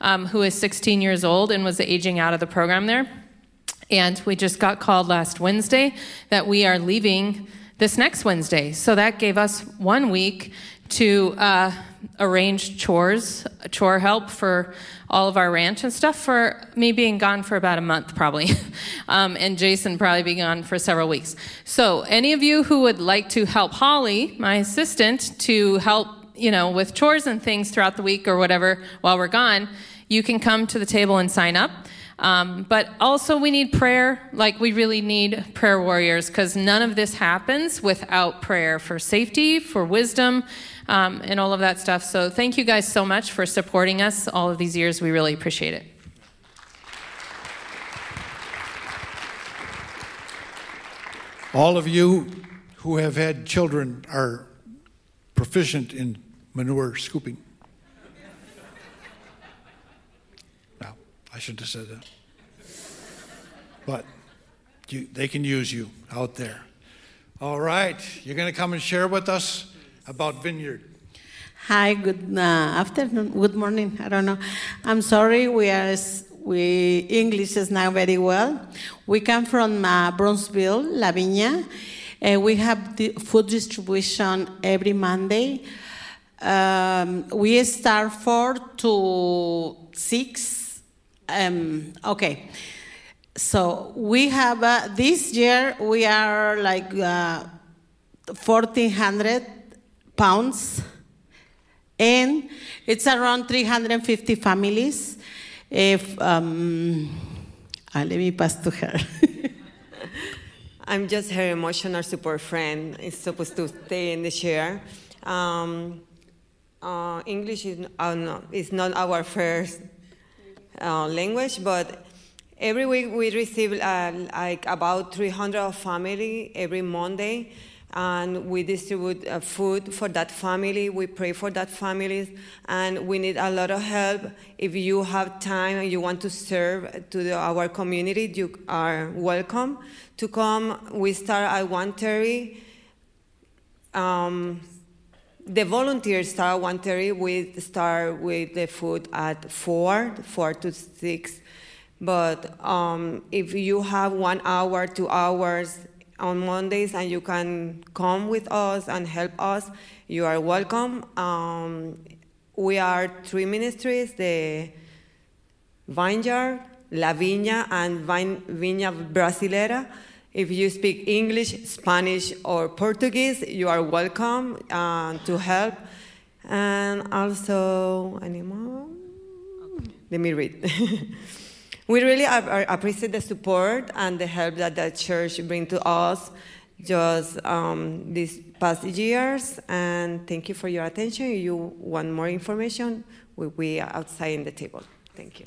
um, who is 16 years old and was aging out of the program there. And we just got called last Wednesday that we are leaving this next Wednesday. So that gave us one week to uh, arrange chores, chore help for all of our ranch and stuff for me being gone for about a month probably. Um, and jason probably being gone for several weeks. So any of you who would like to help holly my assistant to help you know with chores and things throughout the week or whatever while we're gone you can come to the table and sign up. Um, but also, we need prayer. Like, we really need prayer warriors because none of this happens without prayer for safety, for wisdom, um, and all of that stuff. So, thank you guys so much for supporting us all of these years. We really appreciate it. All of you who have had children are proficient in manure scooping. Now, I shouldn't have said that. But you, they can use you out there. All right, you're going to come and share with us about Vineyard. Hi, good uh, afternoon, good morning. I don't know. I'm sorry, we are we English is not very well. We come from uh, Burnsville, La Viña. Uh, we have the food distribution every Monday. Um, we start four to six. Um, okay. So we have uh, this year we are like uh, 1400 pounds and it's around 350 families. If um, uh, let me pass to her. I'm just her emotional support friend. Is supposed to stay in the chair. Um, uh, English is, uh, no, is not our first uh, language, but every week we receive uh, like about 300 family every Monday and we distribute uh, food for that family. We pray for that family, and we need a lot of help. If you have time and you want to serve to the, our community, you are welcome to come. We start at 1.30. Um, the volunteers start at 1.30. We start with the food at 4, 4 to 6. But um, if you have one hour, two hours, on Mondays and you can come with us and help us, you are welcome. Um, we are three ministries the Vineyard, La Viña, and Vine, Viña Brasilera. If you speak English, Spanish, or Portuguese, you are welcome uh, to help. And also, anymore? Okay. Let me read. We really appreciate the support and the help that the church bring to us just um, these past years. And thank you for your attention. If you want more information, we'll be outside in the table. Thank you.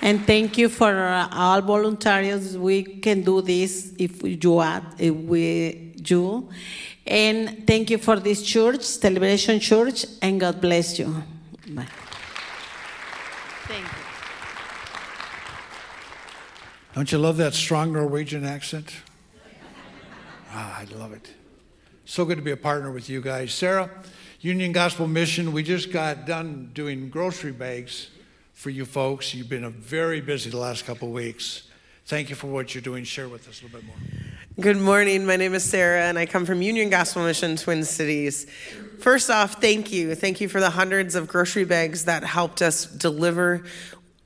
And thank you for uh, all volunteers. We can do this if you add, if we do. And thank you for this church, Celebration Church, and God bless you. Bye. Thank you. Don't you love that strong Norwegian accent? Ah, I love it. So good to be a partner with you guys. Sarah, Union Gospel Mission, we just got done doing grocery bags for you folks. You've been very busy the last couple of weeks. Thank you for what you're doing. Share with us a little bit more. Good morning. My name is Sarah, and I come from Union Gospel Mission, Twin Cities. First off, thank you. Thank you for the hundreds of grocery bags that helped us deliver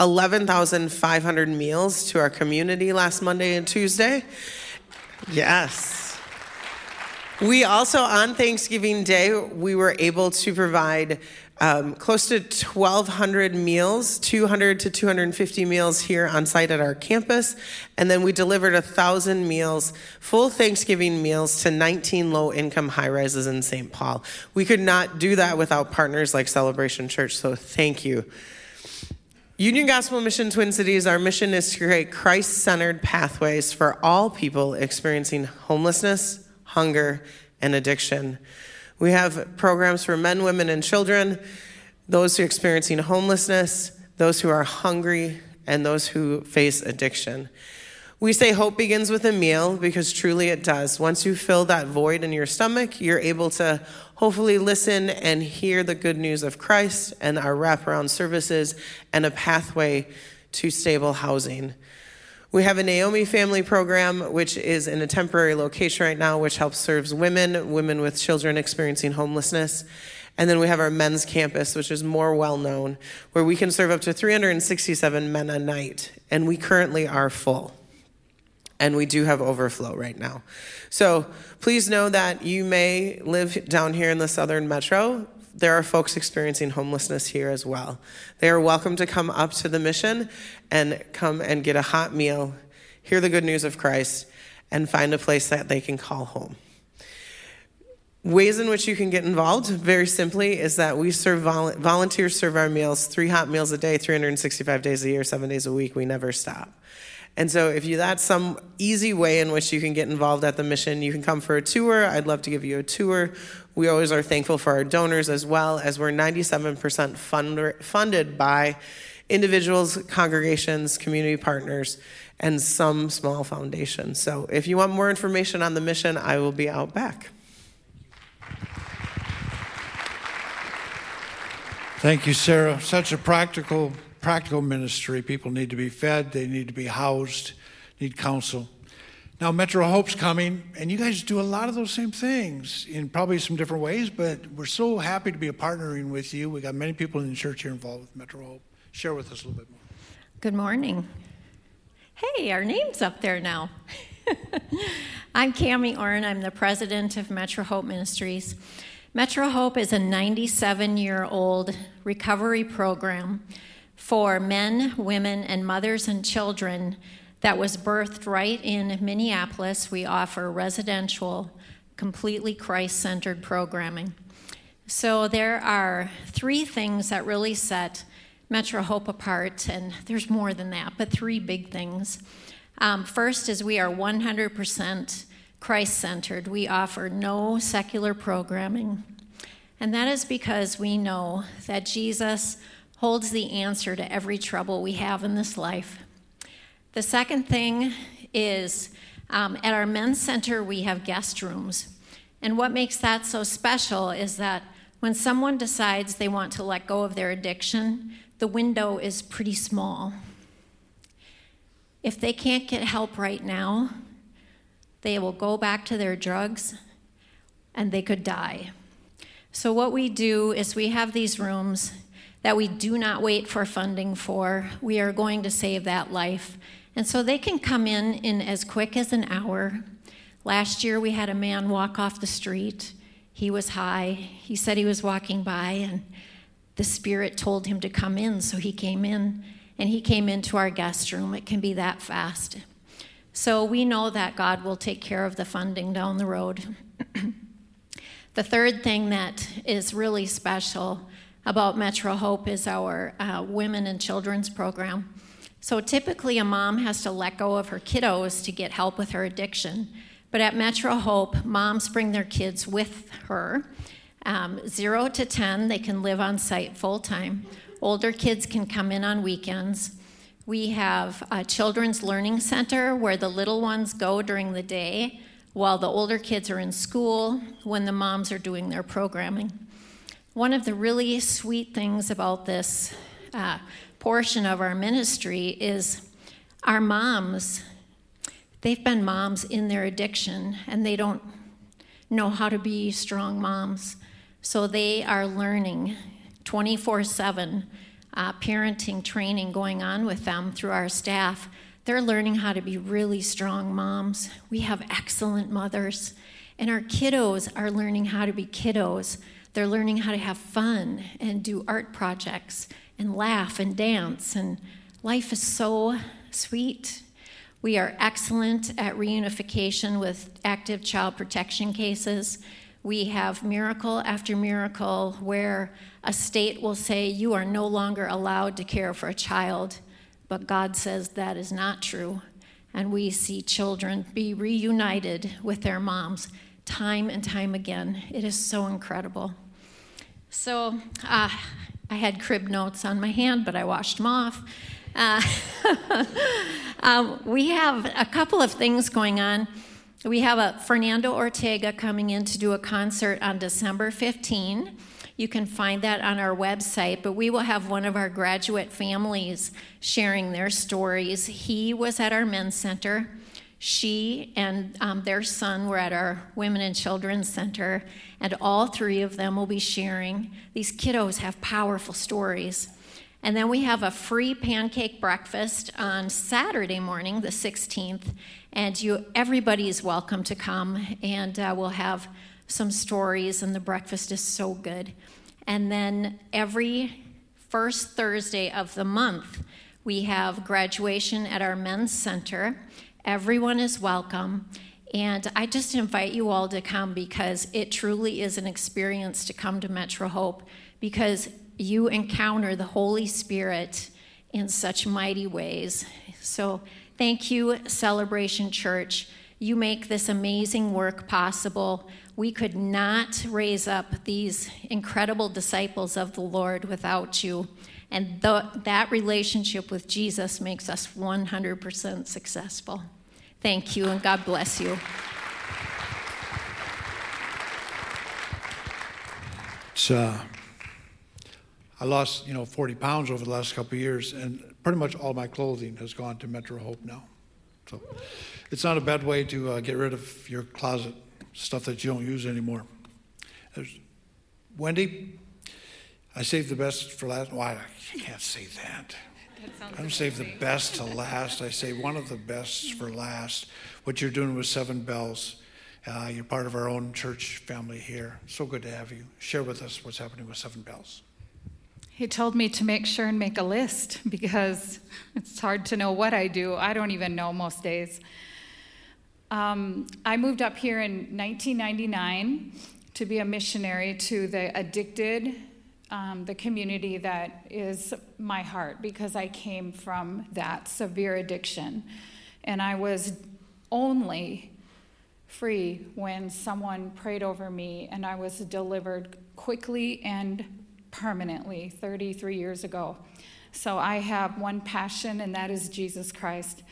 11,500 meals to our community last Monday and Tuesday. Yes. We also, on Thanksgiving Day, we were able to provide um, close to 1,200 meals, 200 to 250 meals here on site at our campus. And then we delivered 1,000 meals, full Thanksgiving meals to 19 low income high rises in St. Paul. We could not do that without partners like Celebration Church, so thank you. Union Gospel Mission Twin Cities, our mission is to create Christ centered pathways for all people experiencing homelessness, hunger, and addiction. We have programs for men, women, and children, those who are experiencing homelessness, those who are hungry, and those who face addiction. We say hope begins with a meal because truly it does. Once you fill that void in your stomach, you're able to hopefully listen and hear the good news of Christ and our wraparound services and a pathway to stable housing. We have a Naomi family program, which is in a temporary location right now, which helps serves women, women with children experiencing homelessness. And then we have our men's campus, which is more well known, where we can serve up to 367 men a night. And we currently are full. And we do have overflow right now. So please know that you may live down here in the southern metro there are folks experiencing homelessness here as well. They are welcome to come up to the mission and come and get a hot meal, hear the good news of Christ, and find a place that they can call home. Ways in which you can get involved, very simply, is that we serve vol- volunteers serve our meals, three hot meals a day, 365 days a year, seven days a week. We never stop. And so, if you that's some easy way in which you can get involved at the mission, you can come for a tour. I'd love to give you a tour. We always are thankful for our donors as well, as we're 97% fund, funded by individuals, congregations, community partners, and some small foundations. So, if you want more information on the mission, I will be out back. Thank you, Sarah. Such a practical, practical ministry. People need to be fed, they need to be housed, need counsel. Now, Metro Hope's coming, and you guys do a lot of those same things in probably some different ways, but we're so happy to be partnering with you. We got many people in the church here involved with Metro Hope. Share with us a little bit more. Good morning. Hey, our name's up there now. I'm Cami Orn. I'm the president of Metro Hope Ministries. Metro Hope is a 97 year old recovery program for men, women, and mothers and children that was birthed right in Minneapolis. We offer residential, completely Christ centered programming. So there are three things that really set Metro Hope apart, and there's more than that, but three big things. Um, first is we are 100% Christ centered. We offer no secular programming. And that is because we know that Jesus holds the answer to every trouble we have in this life. The second thing is um, at our men's center, we have guest rooms. And what makes that so special is that when someone decides they want to let go of their addiction, the window is pretty small. If they can't get help right now, they will go back to their drugs and they could die. So, what we do is we have these rooms that we do not wait for funding for. We are going to save that life. And so they can come in in as quick as an hour. Last year, we had a man walk off the street. He was high. He said he was walking by, and the Spirit told him to come in, so he came in. And he came into our guest room. It can be that fast. So we know that God will take care of the funding down the road. the third thing that is really special about Metro Hope is our uh, women and children's program. So typically, a mom has to let go of her kiddos to get help with her addiction. But at Metro Hope, moms bring their kids with her. Um, zero to 10, they can live on site full time. Older kids can come in on weekends. We have a children's learning center where the little ones go during the day while the older kids are in school when the moms are doing their programming. One of the really sweet things about this uh, portion of our ministry is our moms, they've been moms in their addiction and they don't know how to be strong moms. So they are learning 24 7 uh, parenting training going on with them through our staff. They're learning how to be really strong moms. We have excellent mothers. And our kiddos are learning how to be kiddos. They're learning how to have fun and do art projects and laugh and dance. And life is so sweet. We are excellent at reunification with active child protection cases. We have miracle after miracle where a state will say, You are no longer allowed to care for a child, but God says that is not true. And we see children be reunited with their moms time and time again. It is so incredible. So uh, I had crib notes on my hand, but I washed them off. Uh, um, we have a couple of things going on. We have a Fernando Ortega coming in to do a concert on December 15. You can find that on our website, but we will have one of our graduate families sharing their stories. He was at our men's center. She and um, their son were at our Women and Children's Center, and all three of them will be sharing. These kiddos have powerful stories. And then we have a free pancake breakfast on Saturday morning, the 16th, and you everybody is welcome to come, and uh, we'll have some stories, and the breakfast is so good. And then every first Thursday of the month, we have graduation at our men's center. Everyone is welcome. And I just invite you all to come because it truly is an experience to come to Metro Hope because you encounter the Holy Spirit in such mighty ways. So Thank you, Celebration Church. You make this amazing work possible. We could not raise up these incredible disciples of the Lord without you. And that relationship with Jesus makes us 100% successful. Thank you, and God bless you. It's, uh, I lost, you know, 40 pounds over the last couple years, and pretty much all my clothing has gone to Metro Hope now. So it's not a bad way to uh, get rid of your closet stuff that you don't use anymore. There's, Wendy, I saved the best for last. Why? I can't say that. I don't save the best to last. I say one of the best for last. What you're doing with Seven Bells. Uh, you're part of our own church family here. So good to have you. Share with us what's happening with Seven Bells. He told me to make sure and make a list because it's hard to know what I do. I don't even know most days. Um, I moved up here in 1999 to be a missionary to the addicted, um, the community that is my heart because I came from that severe addiction. And I was only free when someone prayed over me and I was delivered quickly and permanently 33 years ago. So I have one passion, and that is Jesus Christ.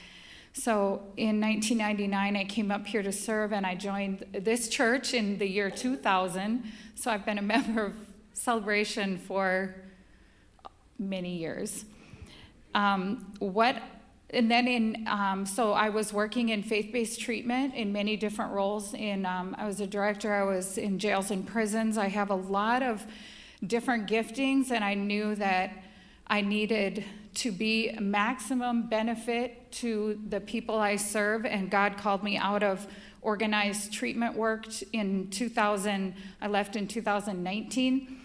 So in 1999, I came up here to serve and I joined this church in the year 2000. So I've been a member of Celebration for many years. Um, what and then in um, so i was working in faith-based treatment in many different roles in um, i was a director i was in jails and prisons i have a lot of different giftings and i knew that i needed to be maximum benefit to the people i serve and god called me out of organized treatment work in 2000 i left in 2019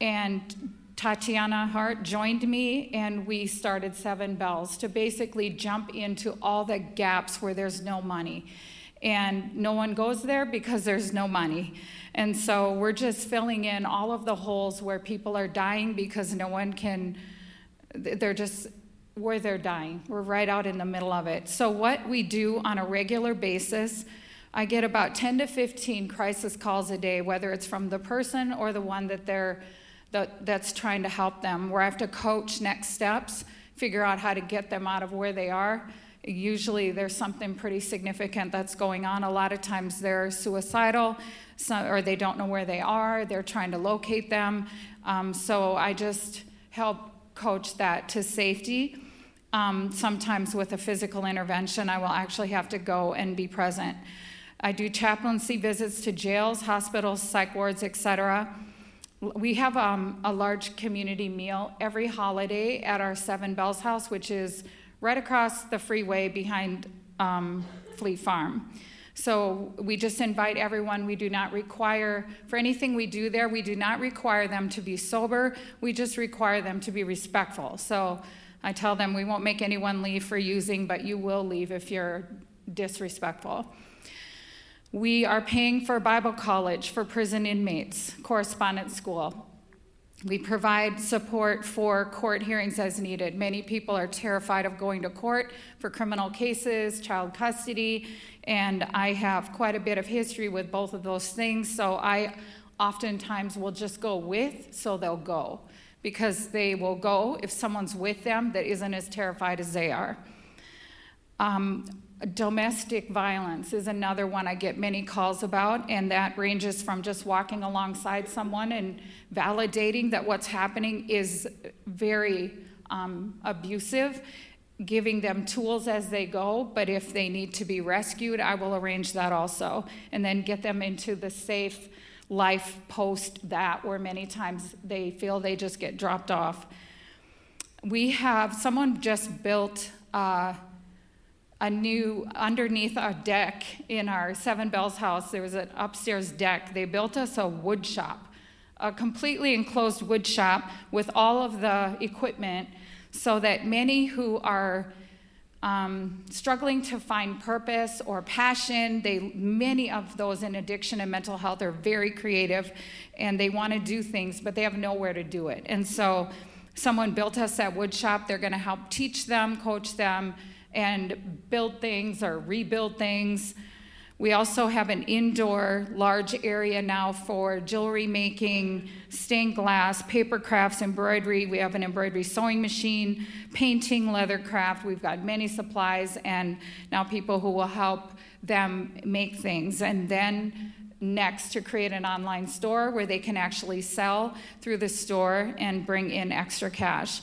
and Tatiana Hart joined me, and we started Seven Bells to basically jump into all the gaps where there's no money. And no one goes there because there's no money. And so we're just filling in all of the holes where people are dying because no one can, they're just where they're dying. We're right out in the middle of it. So, what we do on a regular basis, I get about 10 to 15 crisis calls a day, whether it's from the person or the one that they're that, that's trying to help them, where I have to coach next steps, figure out how to get them out of where they are. Usually there's something pretty significant that's going on. A lot of times they're suicidal or they don't know where they are, they're trying to locate them. Um, so I just help coach that to safety. Um, sometimes with a physical intervention, I will actually have to go and be present. I do chaplaincy visits to jails, hospitals, psych wards, etc. We have um, a large community meal every holiday at our Seven Bells house, which is right across the freeway behind um, Fleet Farm. So we just invite everyone. We do not require, for anything we do there, we do not require them to be sober. We just require them to be respectful. So I tell them we won't make anyone leave for using, but you will leave if you're disrespectful. We are paying for Bible college for prison inmates, correspondence school. We provide support for court hearings as needed. Many people are terrified of going to court for criminal cases, child custody, and I have quite a bit of history with both of those things, so I oftentimes will just go with, so they'll go. Because they will go if someone's with them that isn't as terrified as they are. Um, Domestic violence is another one I get many calls about, and that ranges from just walking alongside someone and validating that what's happening is very um, abusive, giving them tools as they go, but if they need to be rescued, I will arrange that also, and then get them into the safe life post that, where many times they feel they just get dropped off. We have someone just built. Uh, a new underneath our deck in our Seven Bells house. There was an upstairs deck. They built us a wood shop, a completely enclosed wood shop with all of the equipment, so that many who are um, struggling to find purpose or passion, they many of those in addiction and mental health are very creative, and they want to do things, but they have nowhere to do it. And so, someone built us that wood shop. They're going to help teach them, coach them and build things or rebuild things. We also have an indoor large area now for jewelry making, stained glass, paper crafts, embroidery. We have an embroidery sewing machine, painting, leather craft. We've got many supplies, and now people who will help them make things. And then next to create an online store where they can actually sell through the store and bring in extra cash.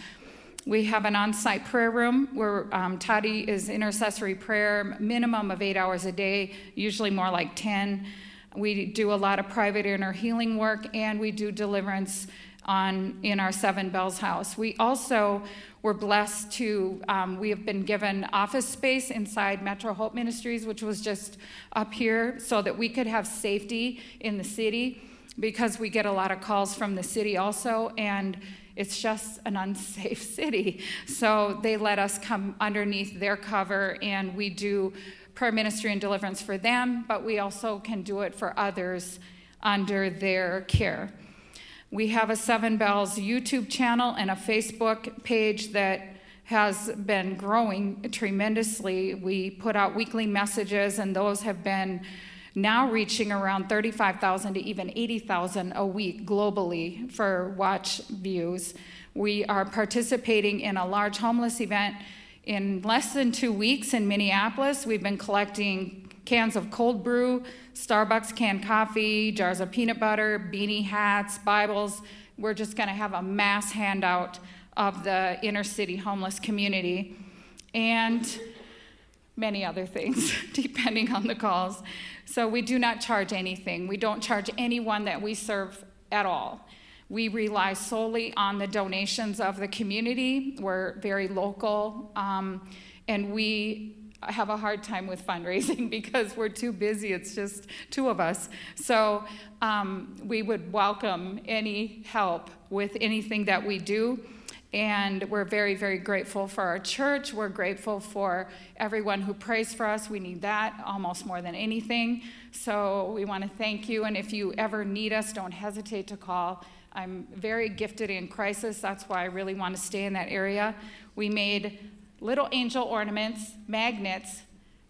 We have an on site prayer room where um, Toddy is intercessory prayer, minimum of eight hours a day, usually more like 10. We do a lot of private inner healing work and we do deliverance on in our Seven Bells house. We also were blessed to, um, we have been given office space inside Metro Hope Ministries, which was just up here, so that we could have safety in the city because we get a lot of calls from the city also. And it's just an unsafe city. So they let us come underneath their cover, and we do prayer ministry and deliverance for them, but we also can do it for others under their care. We have a Seven Bells YouTube channel and a Facebook page that has been growing tremendously. We put out weekly messages, and those have been now reaching around 35,000 to even 80,000 a week globally for watch views. We are participating in a large homeless event in less than two weeks in Minneapolis. We've been collecting cans of cold brew, Starbucks canned coffee, jars of peanut butter, beanie hats, Bibles. We're just going to have a mass handout of the inner city homeless community. And many other things, depending on the calls. So we do not charge anything. We don't charge anyone that we serve at all. We rely solely on the donations of the community. We're very local, um, and we have a hard time with fundraising because we're too busy. It's just two of us. So um, we would welcome any help with anything that we do. And we're very, very grateful for our church. We're grateful for everyone who prays for us. We need that almost more than anything. So we want to thank you. And if you ever need us, don't hesitate to call. I'm very gifted in crisis. That's why I really want to stay in that area. We made little angel ornaments, magnets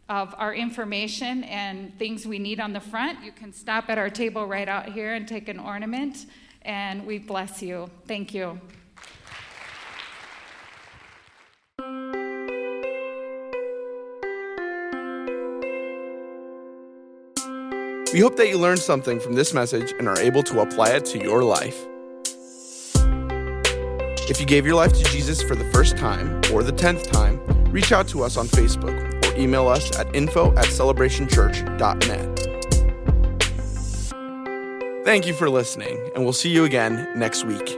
of our information and things we need on the front. You can stop at our table right out here and take an ornament. And we bless you. Thank you. We hope that you learned something from this message and are able to apply it to your life. If you gave your life to Jesus for the first time or the tenth time, reach out to us on Facebook or email us at info at celebrationchurch.net. Thank you for listening, and we'll see you again next week.